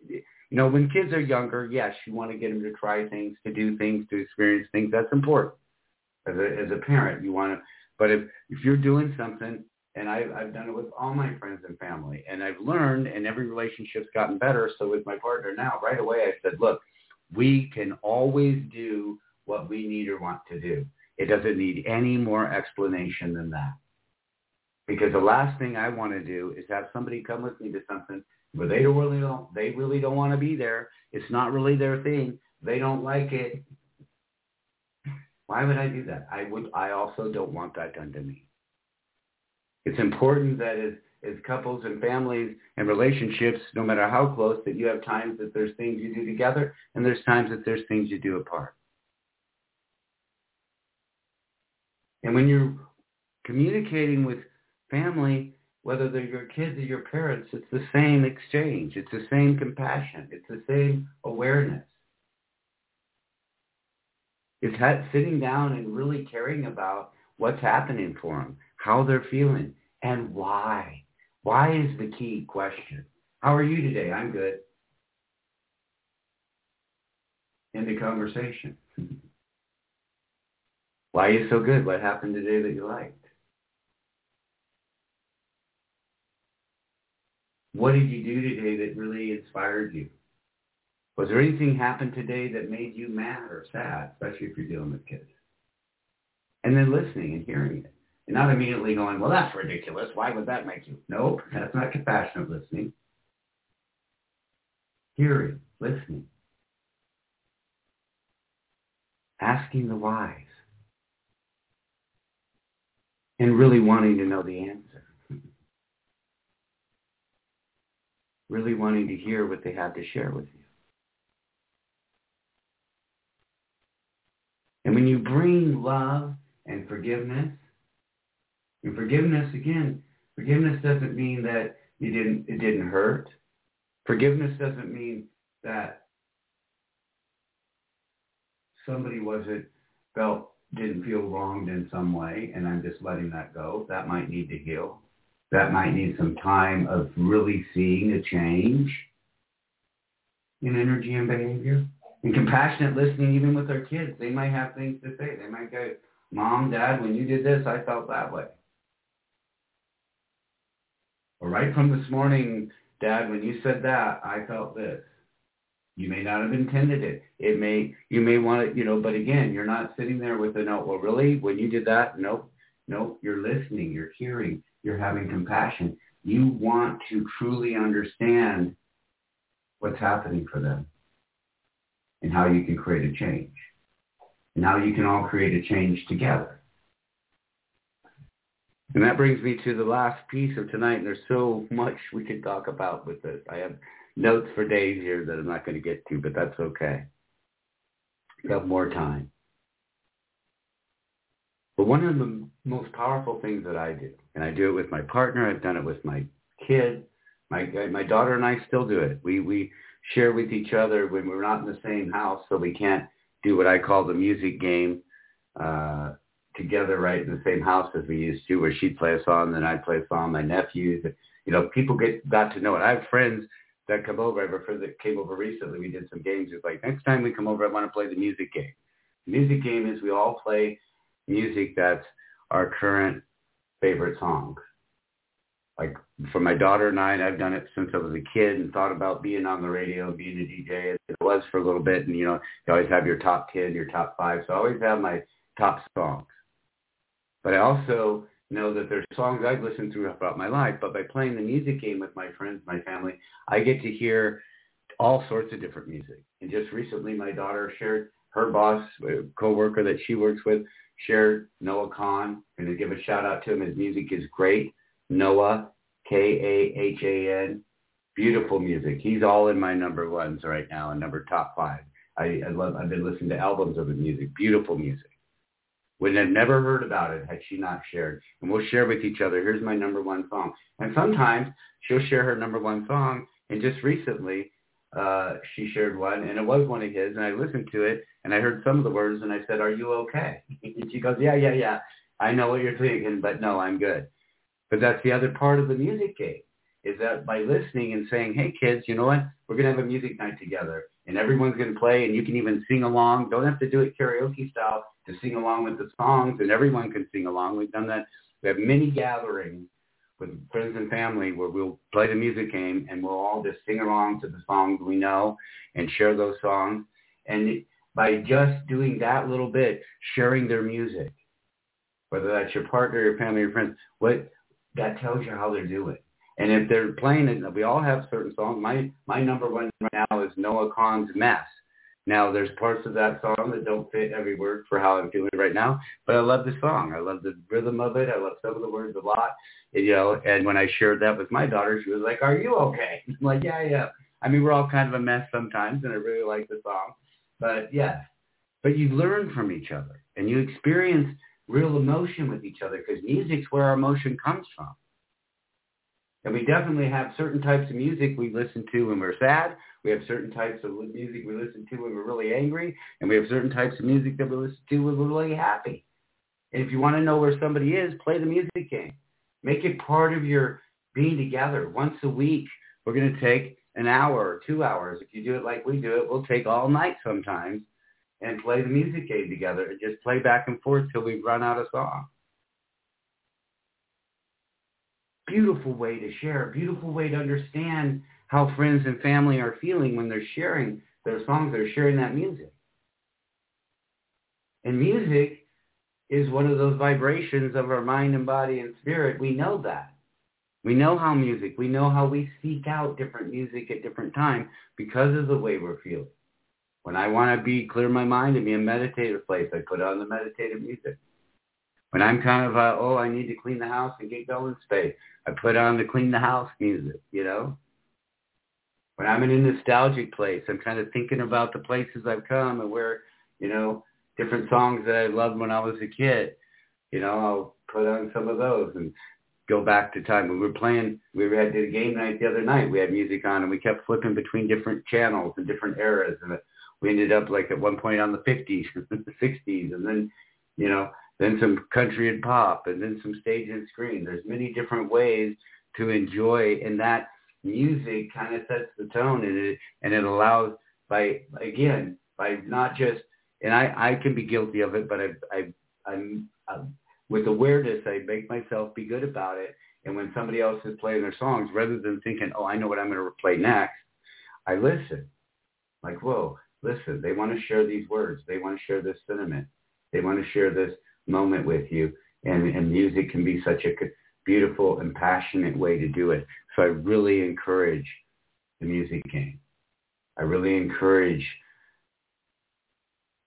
You know, when kids are younger, yes, you want to get them to try things, to do things, to experience things. That's important. As a, as a parent, you want to but if, if you're doing something, and I've, I've done it with all my friends and family, and I've learned, and every relationship's gotten better. So with my partner now, right away, I said, look, we can always do what we need or want to do. It doesn't need any more explanation than that. Because the last thing I want to do is have somebody come with me to something where they don't really don't, they really don't want to be there. It's not really their thing. They don't like it. Why would I do that? I would. I also don't want that done to me. It's important that as, as couples and families and relationships, no matter how close, that you have times that there's things you do together and there's times that there's things you do apart. And when you're communicating with family, whether they're your kids or your parents, it's the same exchange. It's the same compassion. It's the same awareness is sitting down and really caring about what's happening for them, how they're feeling, and why. Why is the key question. How are you today? I'm good. into conversation. [laughs] Why are you so good? What happened today that you liked? What did you do today that really inspired you? Was there anything happened today that made you mad or sad, especially if you're dealing with kids? And then listening and hearing it. And not immediately going, well, that's ridiculous. Why would that make you? Nope, that's not compassionate listening. Hearing, listening. Asking the whys. And really wanting to know the answer. really wanting to hear what they have to share with you. And when you bring love and forgiveness, and forgiveness again, forgiveness doesn't mean that you didn't it didn't hurt. Forgiveness doesn't mean that somebody wasn't felt didn't feel wronged in some way and I'm just letting that go. That might need to heal. That might need some time of really seeing a change in energy and behavior. And compassionate listening even with our kids. They might have things to say. They might go, Mom, Dad, when you did this, I felt that way. Or right from this morning, Dad, when you said that, I felt this. You may not have intended it. It may, you may want to, you know, but again, you're not sitting there with a note. Well, really, when you did that, nope, nope, you're listening, you're hearing, you're having compassion. You want to truly understand what's happening for them and how you can create a change and how you can all create a change together. And that brings me to the last piece of tonight. And there's so much we could talk about with this. I have notes for days here that I'm not going to get to, but that's okay. We have more time. But one of the most powerful things that I do, and I do it with my partner, I've done it with my kid, my my daughter and I still do it. We we share with each other when we're not in the same house, so we can't do what I call the music game uh, together, right in the same house as we used to, where she'd play a song, then I'd play a song. My nephews, you know, people get got to know it. I have friends that come over. I friend that came over recently. We did some games. It's like next time we come over, I want to play the music game. The music game is we all play music that's our current favorite songs like for my daughter and I, and I've done it since I was a kid and thought about being on the radio, being a DJ. It was for a little bit, and you know, you always have your top ten, your top five. So I always have my top songs. But I also know that there's songs I've listened to throughout my life. But by playing the music game with my friends, my family, I get to hear all sorts of different music. And just recently, my daughter shared her boss, a coworker that she works with, shared Noah Kahan. Going to give a shout out to him. His music is great. Noah, K-A-H-A-N. Beautiful music. He's all in my number ones right now and number top five. I, I love, I've been listening to albums of his music. Beautiful music. Would have never heard about it had she not shared. And we'll share with each other, here's my number one song. And sometimes she'll share her number one song. And just recently, uh, she shared one, and it was one of his. And I listened to it, and I heard some of the words, and I said, are you okay? [laughs] and she goes, yeah, yeah, yeah. I know what you're thinking, but no, I'm good. But that's the other part of the music game is that by listening and saying, hey, kids, you know what? We're to have a music night together and everyone's going to play and you can even sing along. Don't have to do it karaoke style to sing along with the songs and everyone can sing along. We've done that. We have many gatherings with friends and family where we'll play the music game and we'll all just sing along to the songs we know and share those songs. And by just doing that little bit, sharing their music, whether that's your partner, your family, your friends, what that tells you how they're doing. And if they're playing it, we all have certain songs. My my number one right now is Noah Kahan's Mess. Now there's parts of that song that don't fit every word for how I'm feeling right now, but I love the song. I love the rhythm of it. I love some of the words a lot. You know, and when I shared that with my daughter, she was like, "Are you okay?" [laughs] I'm like, "Yeah, yeah." I mean, we're all kind of a mess sometimes, and I really like the song. But yeah, but you learn from each other, and you experience real emotion with each other because music's where our emotion comes from. And we definitely have certain types of music we listen to when we're sad. We have certain types of music we listen to when we're really angry. And we have certain types of music that we listen to when we're really happy. And if you want to know where somebody is, play the music game. Make it part of your being together. Once a week, we're going to take an hour or two hours. If you do it like we do it, we'll take all night sometimes and play the music game together and just play back and forth till we run out of songs. Beautiful way to share, a beautiful way to understand how friends and family are feeling when they're sharing their songs, they're sharing that music. And music is one of those vibrations of our mind and body and spirit. We know that. We know how music, we know how we seek out different music at different times because of the way we're feeling. When I want to be clear my mind and be in a meditative place, I put on the meditative music. When I'm kind of, uh, oh, I need to clean the house and get going space, I put on the clean the house music, you know? When I'm in a nostalgic place, I'm kind of thinking about the places I've come and where, you know, different songs that I loved when I was a kid. You know, I'll put on some of those and go back to time we were playing. We had did a game night the other night. We had music on and we kept flipping between different channels and different eras, and we ended up like at one point on the 50s, and the 60s, and then you know then some country and pop, and then some stage and screen. There's many different ways to enjoy, and that music kind of sets the tone, and it and it allows by again by not just and I I can be guilty of it, but I I I'm, I'm with awareness, I make myself be good about it. And when somebody else is playing their songs, rather than thinking, oh, I know what I'm going to play next, I listen. Like, whoa, listen, they want to share these words. They want to share this sentiment. They want to share this moment with you. And, and music can be such a beautiful and passionate way to do it. So I really encourage the music game. I really encourage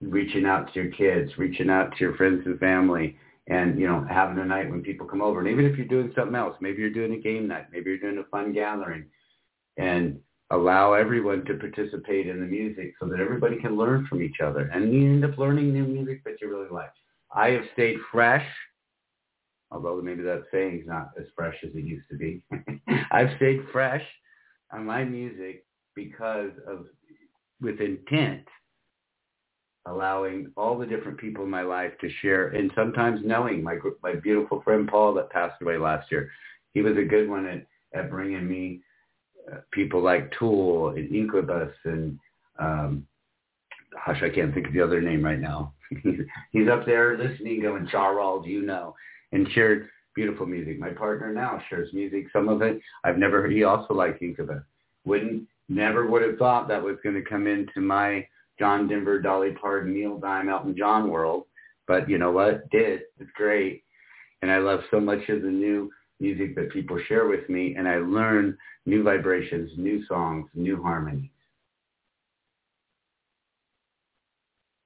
reaching out to your kids, reaching out to your friends and family, and you know having a night when people come over and even if you're doing something else maybe you're doing a game night maybe you're doing a fun gathering and allow everyone to participate in the music so that everybody can learn from each other and you end up learning new music that you really like i have stayed fresh although maybe that saying's not as fresh as it used to be [laughs] i've stayed fresh on my music because of with intent allowing all the different people in my life to share and sometimes knowing my my beautiful friend Paul that passed away last year. He was a good one at, at bringing me uh, people like Tool and Incubus and um, hush, I can't think of the other name right now. He's up there listening, going, Charles, you know, and shared beautiful music. My partner now shares music. Some of it I've never heard. He also liked Incubus. Wouldn't, never would have thought that was going to come into my John Denver, Dolly Parton, Neil Diamond, Elton John world. But you know what? Did. It's great. And I love so much of the new music that people share with me. And I learn new vibrations, new songs, new harmonies.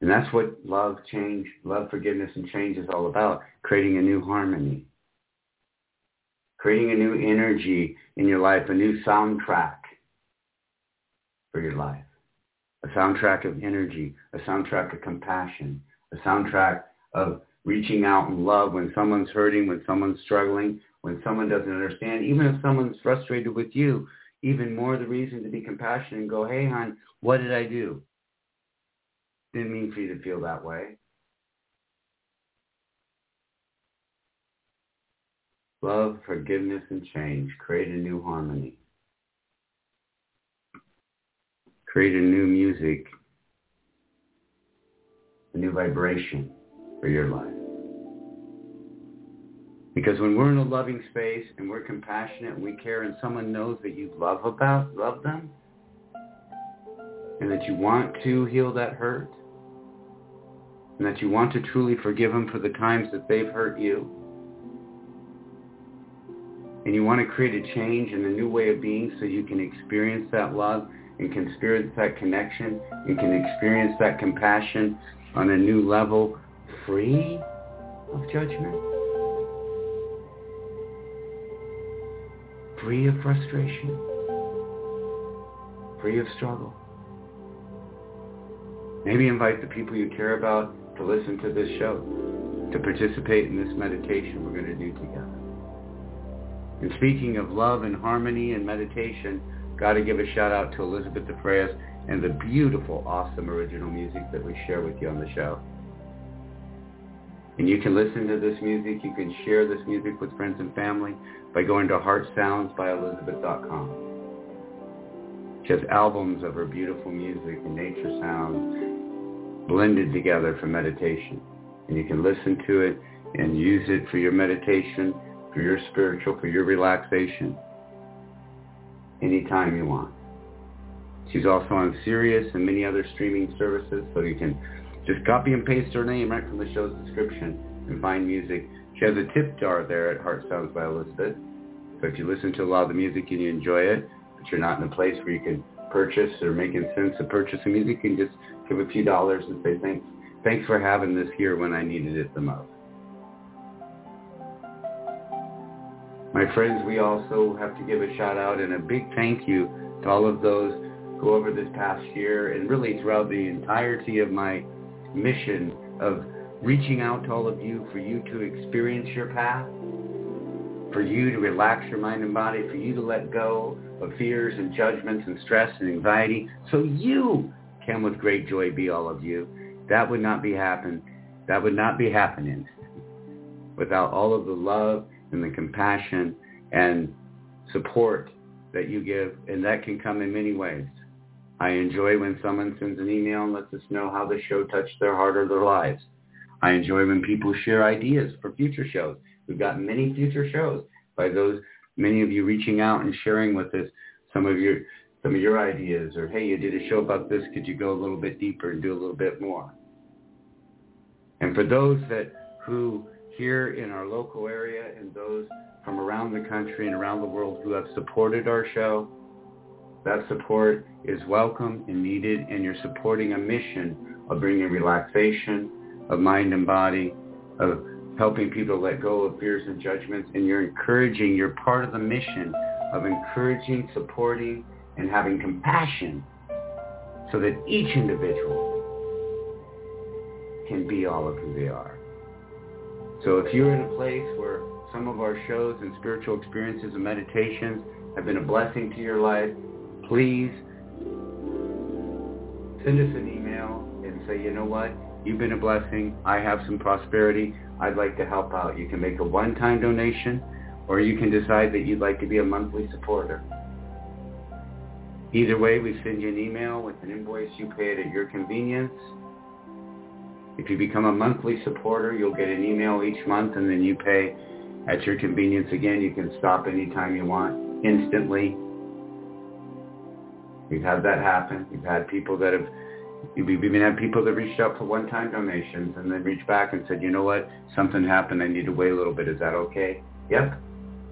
And that's what love, change, love, forgiveness, and change is all about, creating a new harmony. Creating a new energy in your life, a new soundtrack for your life a soundtrack of energy, a soundtrack of compassion, a soundtrack of reaching out in love when someone's hurting, when someone's struggling, when someone doesn't understand, even if someone's frustrated with you, even more the reason to be compassionate and go, hey, hon, what did I do? Didn't mean for you to feel that way. Love, forgiveness, and change. Create a new harmony. create a new music, a new vibration for your life. Because when we're in a loving space and we're compassionate and we care and someone knows that you love about love them and that you want to heal that hurt and that you want to truly forgive them for the times that they've hurt you and you want to create a change and a new way of being so you can experience that love and can experience that connection and can experience that compassion on a new level free of judgment, free of frustration, free of struggle. Maybe invite the people you care about to listen to this show, to participate in this meditation we're going to do together. And speaking of love and harmony and meditation, Got to give a shout out to Elissabeth DeFreitas and the beautiful, awesome original music that we share with you on the show. And you can listen to this music. You can share this music with friends and family by going to heartsoundsbyelissabeth.com. She has albums of her beautiful music and nature sounds blended together for meditation. And you can listen to it and use it for your meditation, for your spiritual, for your relaxation, anytime you want. She's also on Sirius and many other streaming services, so you can just copy and paste her name right from the show's description and find music. She has a tip jar there at Heart Sounds by Elissabeth. So if you listen to a lot of the music and you enjoy it, but you're not in a place where you can purchase or making sense of purchasing music, you can just give a few dollars and say thanks. Thanks for having this here when I needed it the most. My friends, we also have to give a shout out and a big thank you to all of those who over this past year and really throughout the entirety of my mission of reaching out to all of you for you to experience your path, for you to relax your mind and body, for you to let go of fears and judgments and stress and anxiety so you can with great joy be all of you. That would not be happen. That would not be happening without all of the love and the compassion and support that you give. And that can come in many ways. I enjoy when someone sends an email and lets us know how the show touched their heart or their lives. I enjoy when people share ideas for future shows. We've got many future shows by those, many of you reaching out and sharing with us some of your, some of your ideas or, hey, you did a show about this. Could you go a little bit deeper and do a little bit more? And for those that who here in our local area and those from around the country and around the world who have supported our show, that support is welcome and needed, and you're supporting a mission of bringing relaxation of mind and body, of helping people let go of fears and judgments, and you're encouraging, you're part of the mission of encouraging, supporting, and having compassion so that each individual can be all of who they are. So if you're in a place where some of our shows and spiritual experiences and meditations have been a blessing to your life, please send us an email and say, you know what, you've been a blessing. I have some prosperity. I'd like to help out. You can make a one-time donation or you can decide that you'd like to be a monthly supporter. Either way, we send you an email with an invoice. You pay it at your convenience. If you become a monthly supporter, you'll get an email each month and then you pay at your convenience again. You can stop anytime you want instantly We've had that happen. We've had people that have, we've even had people that reached out for one-time donations and then reached back and said, you know what, something happened. I need to wait a little bit. Is that okay? Yep,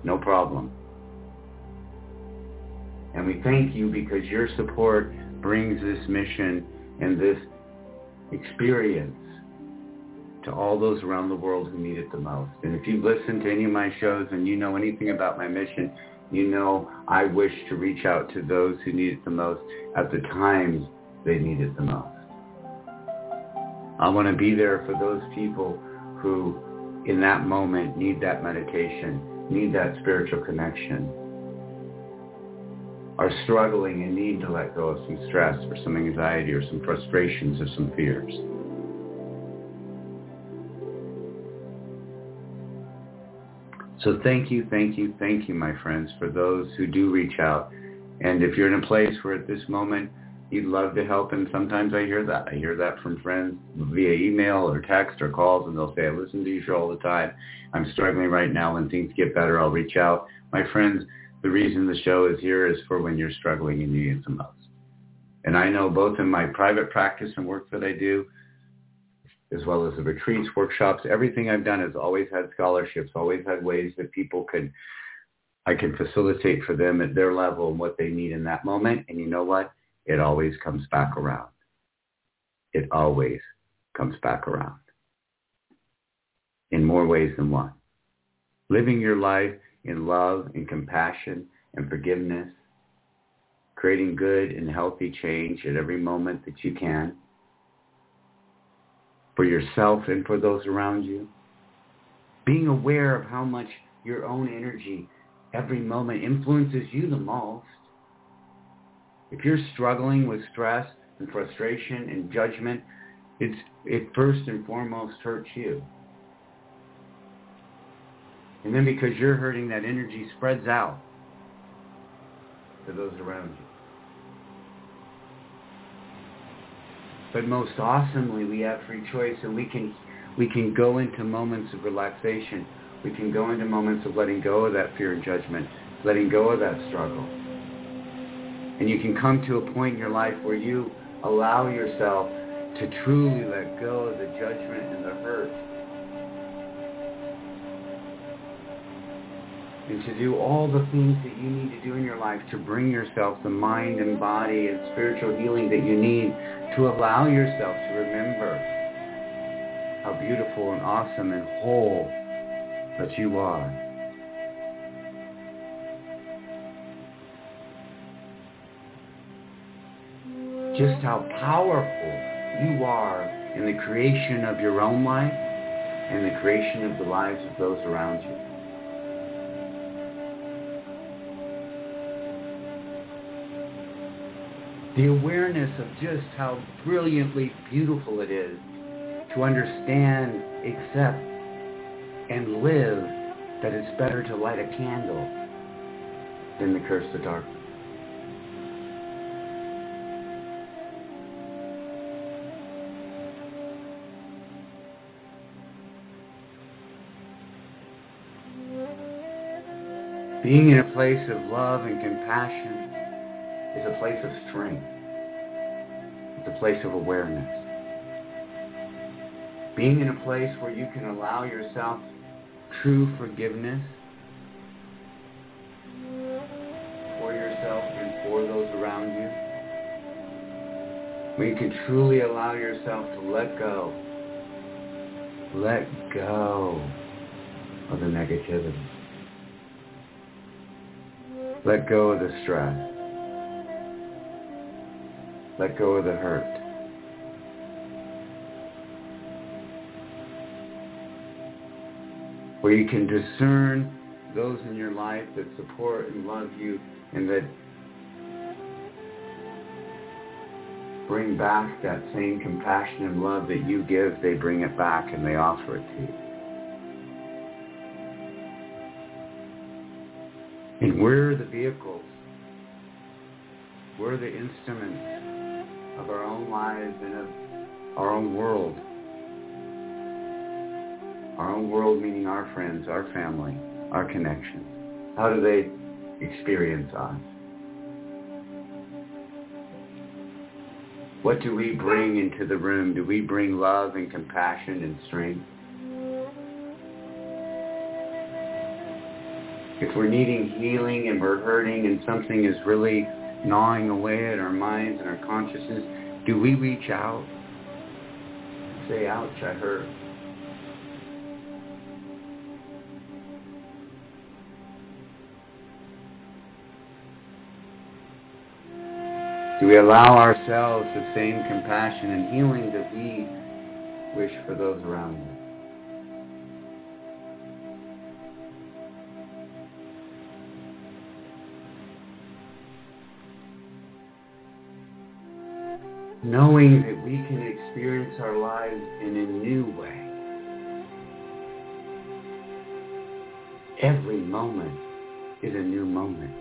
no problem. And we thank you because your support brings this mission and this experience to all those around the world who need it the most. And if you've listened to any of my shows and you know anything about my mission, you know, I wish to reach out to those who need it the most at the times they need it the most. I want to be there for those people who in that moment need that meditation, need that spiritual connection, are struggling and need to let go of some stress or some anxiety or some frustrations or some fears. So thank you, thank you, thank you, my friends, for those who do reach out. And if you're in a place where at this moment you'd love to help, and sometimes I hear that. I hear that from friends via email or text or calls, and they'll say, I listen to your show all the time. I'm struggling right now. When things get better, I'll reach out. My friends, the reason the show is here is for when you're struggling and you need some help. And I know both in my private practice and work that I do, as well as the retreats, workshops. Everything I've done has always had scholarships, always had ways that people could, I can facilitate for them at their level and what they need in that moment. And you know what? It always comes back around. It always comes back around in more ways than one. Living your life in love and compassion and forgiveness, creating good and healthy change at every moment that you can for yourself and for those around you. Being aware of how much your own energy every moment influences you the most. If you're struggling with stress and frustration and judgment, it's, it first and foremost hurts you. And then because you're hurting, that energy spreads out to those around you. But most awesomely, we have free choice and we can, we can go into moments of relaxation. We can go into moments of letting go of that fear and judgment, letting go of that struggle. And you can come to a point in your life where you allow yourself to truly let go of the judgment and the hurt and to do all the things that you need to do in your life to bring yourself the mind and body and spiritual healing that you need to allow yourself to remember how beautiful and awesome and whole that you are. Just how powerful you are in the creation of your own life and the creation of the lives of those around you. the awareness of just how brilliantly beautiful it is to understand, accept, and live that it's better to light a candle than to curse the darkness. Being in a place of love and compassion is a place of strength. It's a place of awareness. Being in a place where you can allow yourself true forgiveness for yourself and for those around you. Where you can truly allow yourself to let go. Let go of the negativity. Let go of the stress. Let go of the hurt. Where you can discern those in your life that support and love you and that bring back that same compassion and love that you give, they bring it back and they offer it to you. We're the vehicles. We're the instruments of our own lives and of our own world. Our own world meaning our friends, our family, our connections. How do they experience us? What do we bring into the room? Do we bring love and compassion and strength? If we're needing healing and we're hurting and something is really gnawing away at our minds and our consciousness, do we reach out say, ouch, I hurt? Do we allow ourselves the same compassion and healing that we wish for those around us? Knowing that we can experience our lives in a new way. Every moment is a new moment.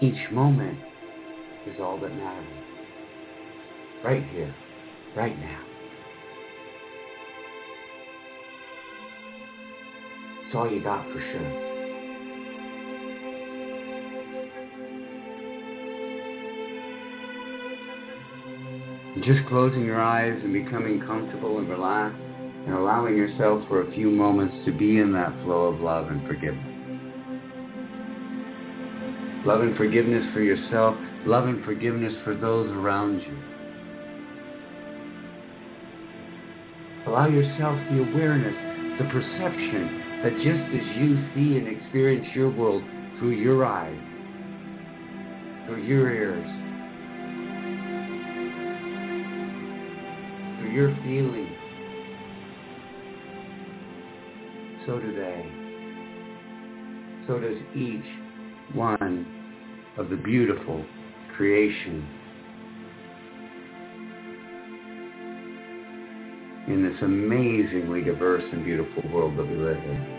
Each moment is all that matters. Right here, right now. It's all you got for sure. Just closing your eyes and becoming comfortable and relaxed and allowing yourself for a few moments to be in that flow of love and forgiveness. Love and forgiveness for yourself, love and forgiveness for those around you. Allow yourself the awareness, the perception that just as you see and experience your world through your eyes, through your ears, your feelings, so do they. So does each one of the beautiful creation in this amazingly diverse and beautiful world that we live in.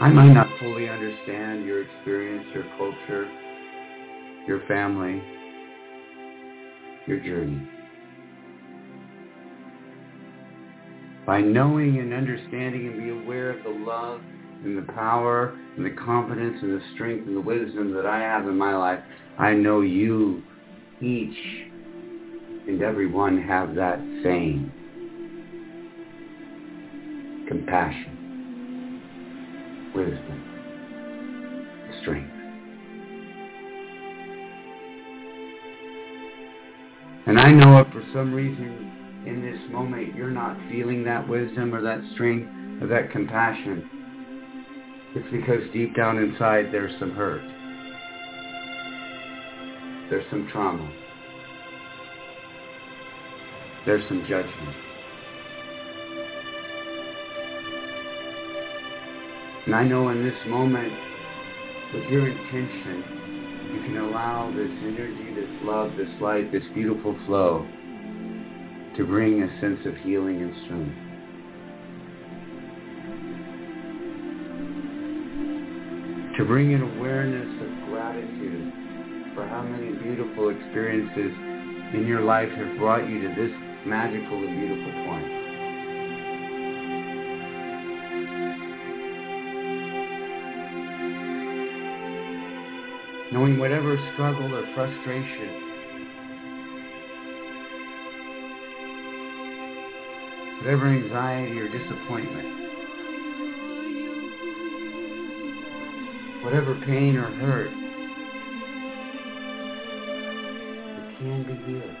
I might not fully understand your experience, your culture, your family, your journey. By knowing and understanding and be aware of the love and the power and the confidence and the strength and the wisdom that I have in my life, I know you, each and every one have that same compassion, wisdom, strength. And I know if for some reason in this moment you're not feeling that wisdom or that strength or that compassion, it's because deep down inside there's some hurt. There's some trauma. There's some judgment. And I know in this moment, with your intention, you can allow this energy, this love, this light, this beautiful flow to bring a sense of healing and strength. To bring an awareness of gratitude for how many beautiful experiences in your life have brought you to this magical and beautiful point. Knowing whatever struggle or frustration, whatever anxiety or disappointment, whatever pain or hurt, it can be healed.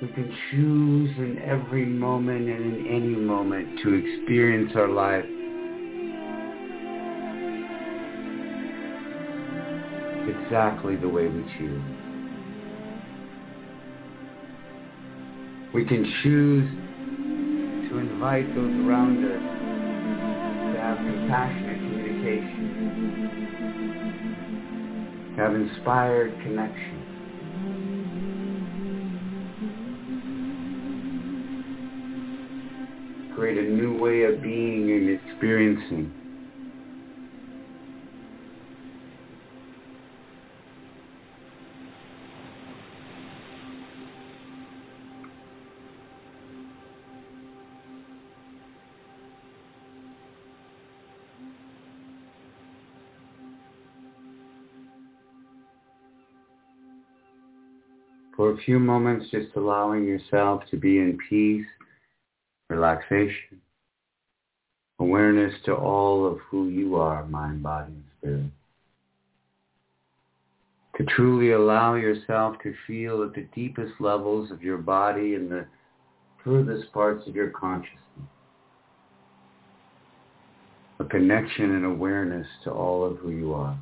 We can choose in every moment and in any moment to experience our life exactly the way we choose. We can choose to invite those around us to have compassionate communication, to have inspired connection. Create a new way of being and experiencing. For a few moments, just allowing yourself to be in peace relaxation, awareness to all of who you are, mind, body, and spirit. To truly allow yourself to feel at the deepest levels of your body and the furthest parts of your consciousness. A connection and awareness to all of who you are.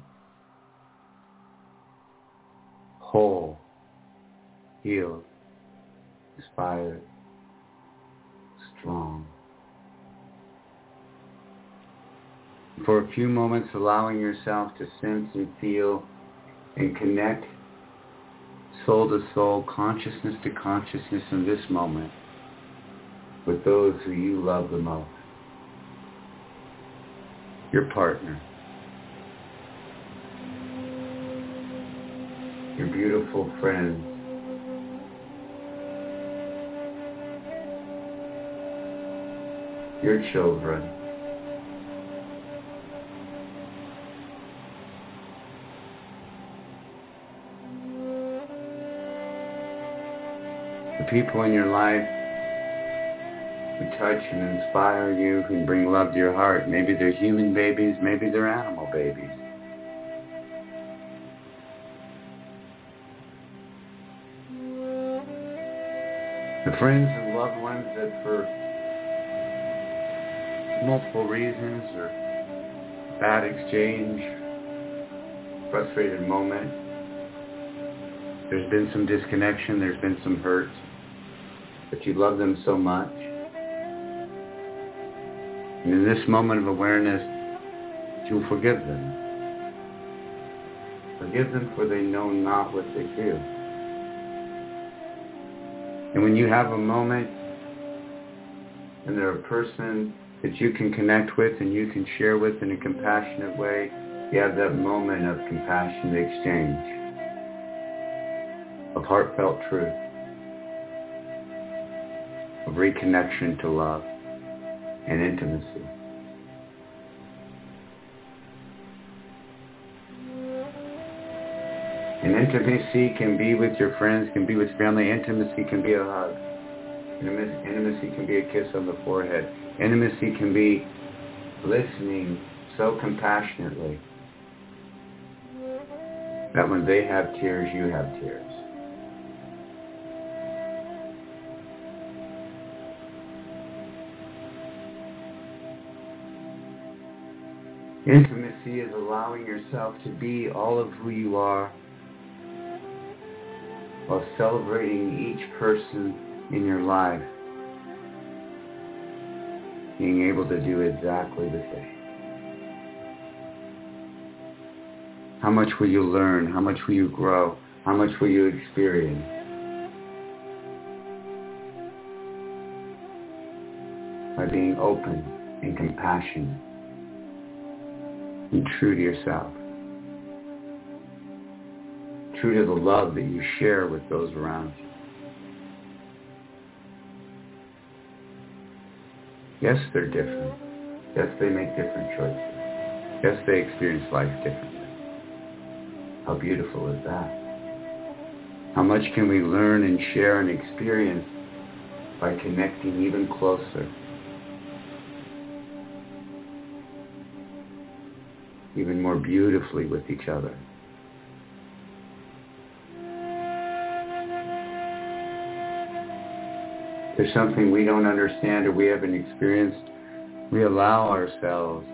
Whole, healed, inspired, For a few moments, allowing yourself to sense and feel and connect soul to soul, consciousness to consciousness in this moment with those who you love the most. Your partner. Your beautiful friends your children. The people in your life who touch and inspire you, who bring love to your heart. Maybe they're human babies, maybe they're animal babies. The friends and loved ones that for multiple reasons or bad exchange, frustrated moment. There's been some disconnection, there's been some hurt, but you love them so much. And in this moment of awareness, you'll forgive them. Forgive them for they know not what they do. And when you have a moment and they're a person that you can connect with and you can share with in a compassionate way, you have that moment of compassionate exchange, of heartfelt truth, of reconnection to love and intimacy. And intimacy can be with your friends, can be with family. Intimacy can be a hug. Intimacy can be a kiss on the forehead. Intimacy can be listening so compassionately that when they have tears, you have tears. Intimacy is allowing yourself to be all of who you are while celebrating each person in your life being able to do exactly the same. How much will you learn? How much will you grow? How much will you experience? By being open and compassionate and true to yourself true to the love that you share with those around you. Yes, they're different. Yes, they make different choices. Yes, they experience life differently. How beautiful is that? How much can we learn and share and experience by connecting even closer? Even more beautifully with each other. There's something we don't understand or we haven't experienced, we allow ourselves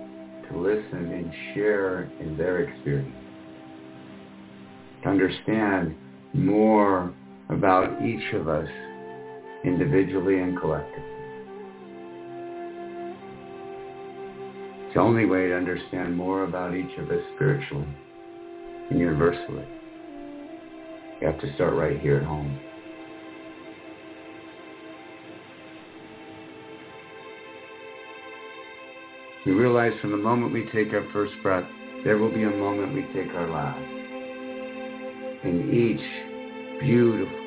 to listen and share in their experience. To understand more about each of us individually and collectively. It's the only way to understand more about each of us spiritually and universally. You have to start right here at home. We realize from the moment we take our first breath, there will be a moment we take our last. And each beautiful,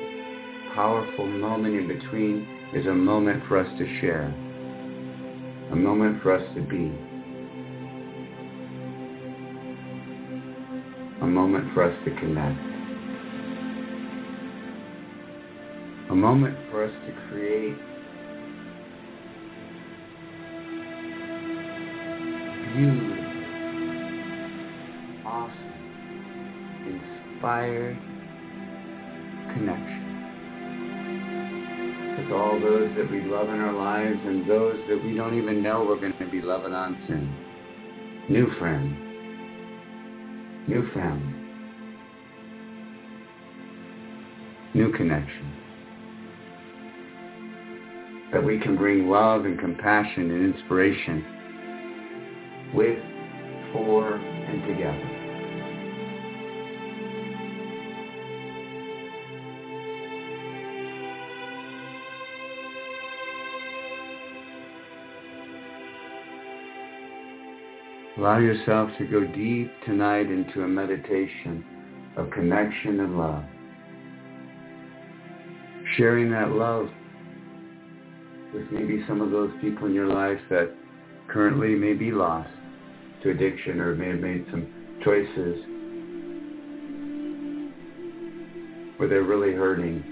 powerful moment in between is a moment for us to share, a moment for us to be, a moment for us to connect, a moment for us to create beautiful, awesome, inspired connection. With all those that we love in our lives and those that we don't even know we're going to be loving on soon. New friends, new family, new connection. That we can bring love and compassion and inspiration with, for, and together. Allow yourself to go deep tonight into a meditation of connection and love. Sharing that love with maybe some of those people in your life that currently may be lost to addiction or may have made some choices where they're really hurting.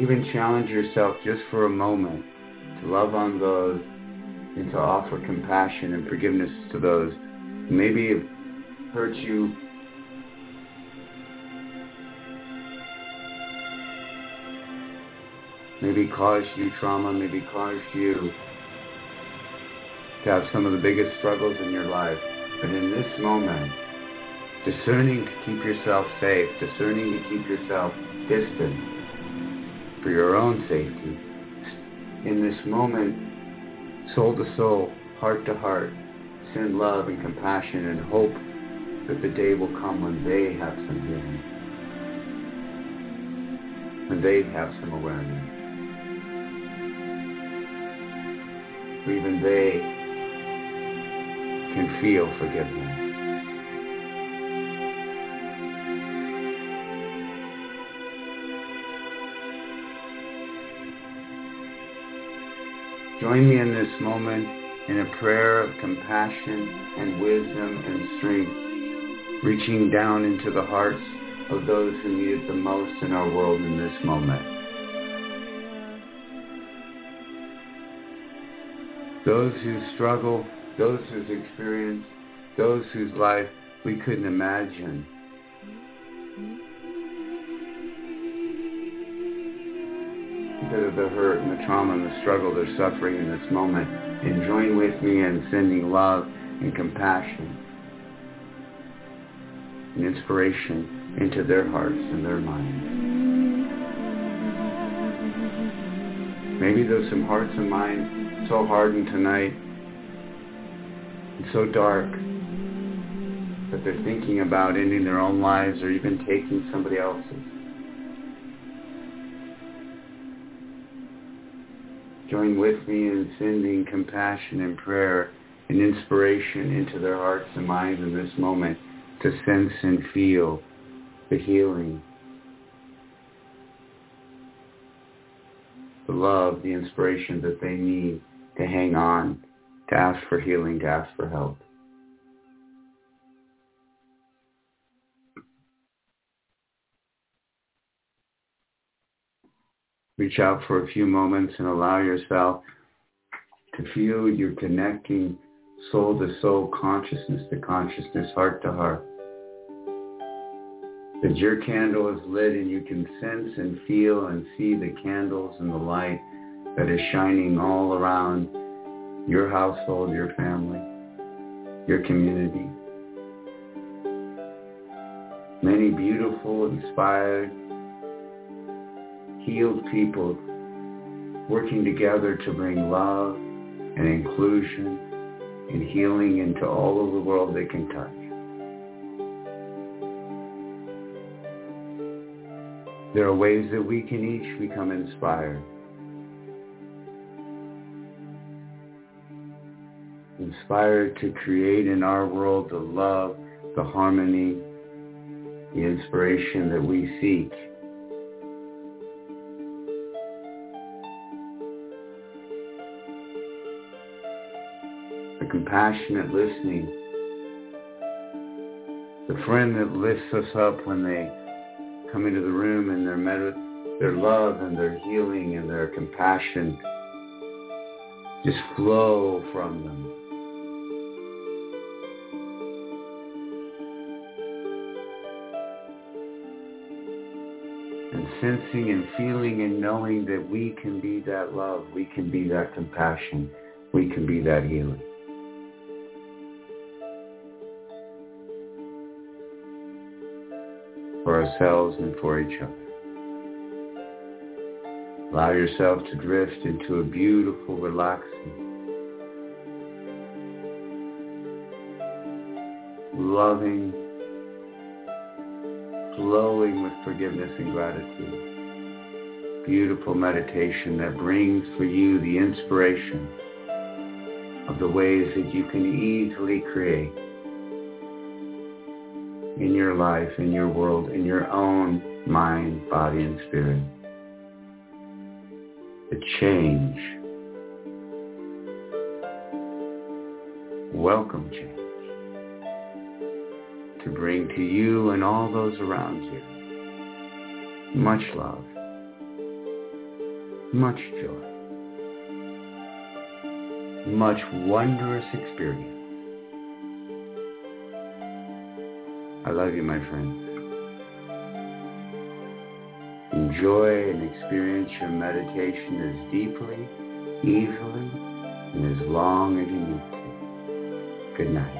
Even challenge yourself just for a moment to love on those and to offer compassion and forgiveness to those who maybe have hurt you maybe caused you trauma, maybe caused you to have some of the biggest struggles in your life. But in this moment, discerning to keep yourself safe, discerning to keep yourself distant for your own safety, in this moment, soul to soul, heart to heart, send love and compassion and hope that the day will come when they have some healing, when they have some awareness, even they can feel forgiveness. Join me in this moment in a prayer of compassion and wisdom and strength, reaching down into the hearts of those who need it the most in our world in this moment. Those who struggle, those whose experience, those whose life we couldn't imagine because of the hurt and the trauma and the struggle they're suffering in this moment. And join with me in sending love and compassion and inspiration into their hearts and their minds. Maybe there's some hearts and minds so hardened tonight and so dark that they're thinking about ending their own lives or even taking somebody else's. Join with me in sending compassion and prayer and inspiration into their hearts and minds in this moment to sense and feel the healing, the love, the inspiration that they need to hang on, to ask for healing, to ask for help. reach out for a few moments and allow yourself to feel you're connecting soul to soul, consciousness to consciousness, heart to heart. That your candle is lit and you can sense and feel and see the candles and the light that is shining all around your household, your family, your community. Many beautiful, inspired, healed people working together to bring love and inclusion and healing into all of the world they can touch. There are ways that we can each become inspired. Inspired to create in our world the love, the harmony, the inspiration that we seek The compassionate listening. The friend that lifts us up when they come into the room and their med- their love and their healing and their compassion just flow from them. And sensing and feeling and knowing that we can be that love, we can be that compassion, we can be that healing. for ourselves and for each other. Allow yourself to drift into a beautiful, relaxing, loving, flowing with forgiveness and gratitude. Beautiful meditation that brings for you the inspiration of the ways that you can easily create in your life, in your world, in your own mind, body, and spirit. The change. Welcome change. To bring to you and all those around you much love, much joy, much wondrous experience I love you, my friends. Enjoy and experience your meditation as deeply, easily, and as long as you need to. Good night.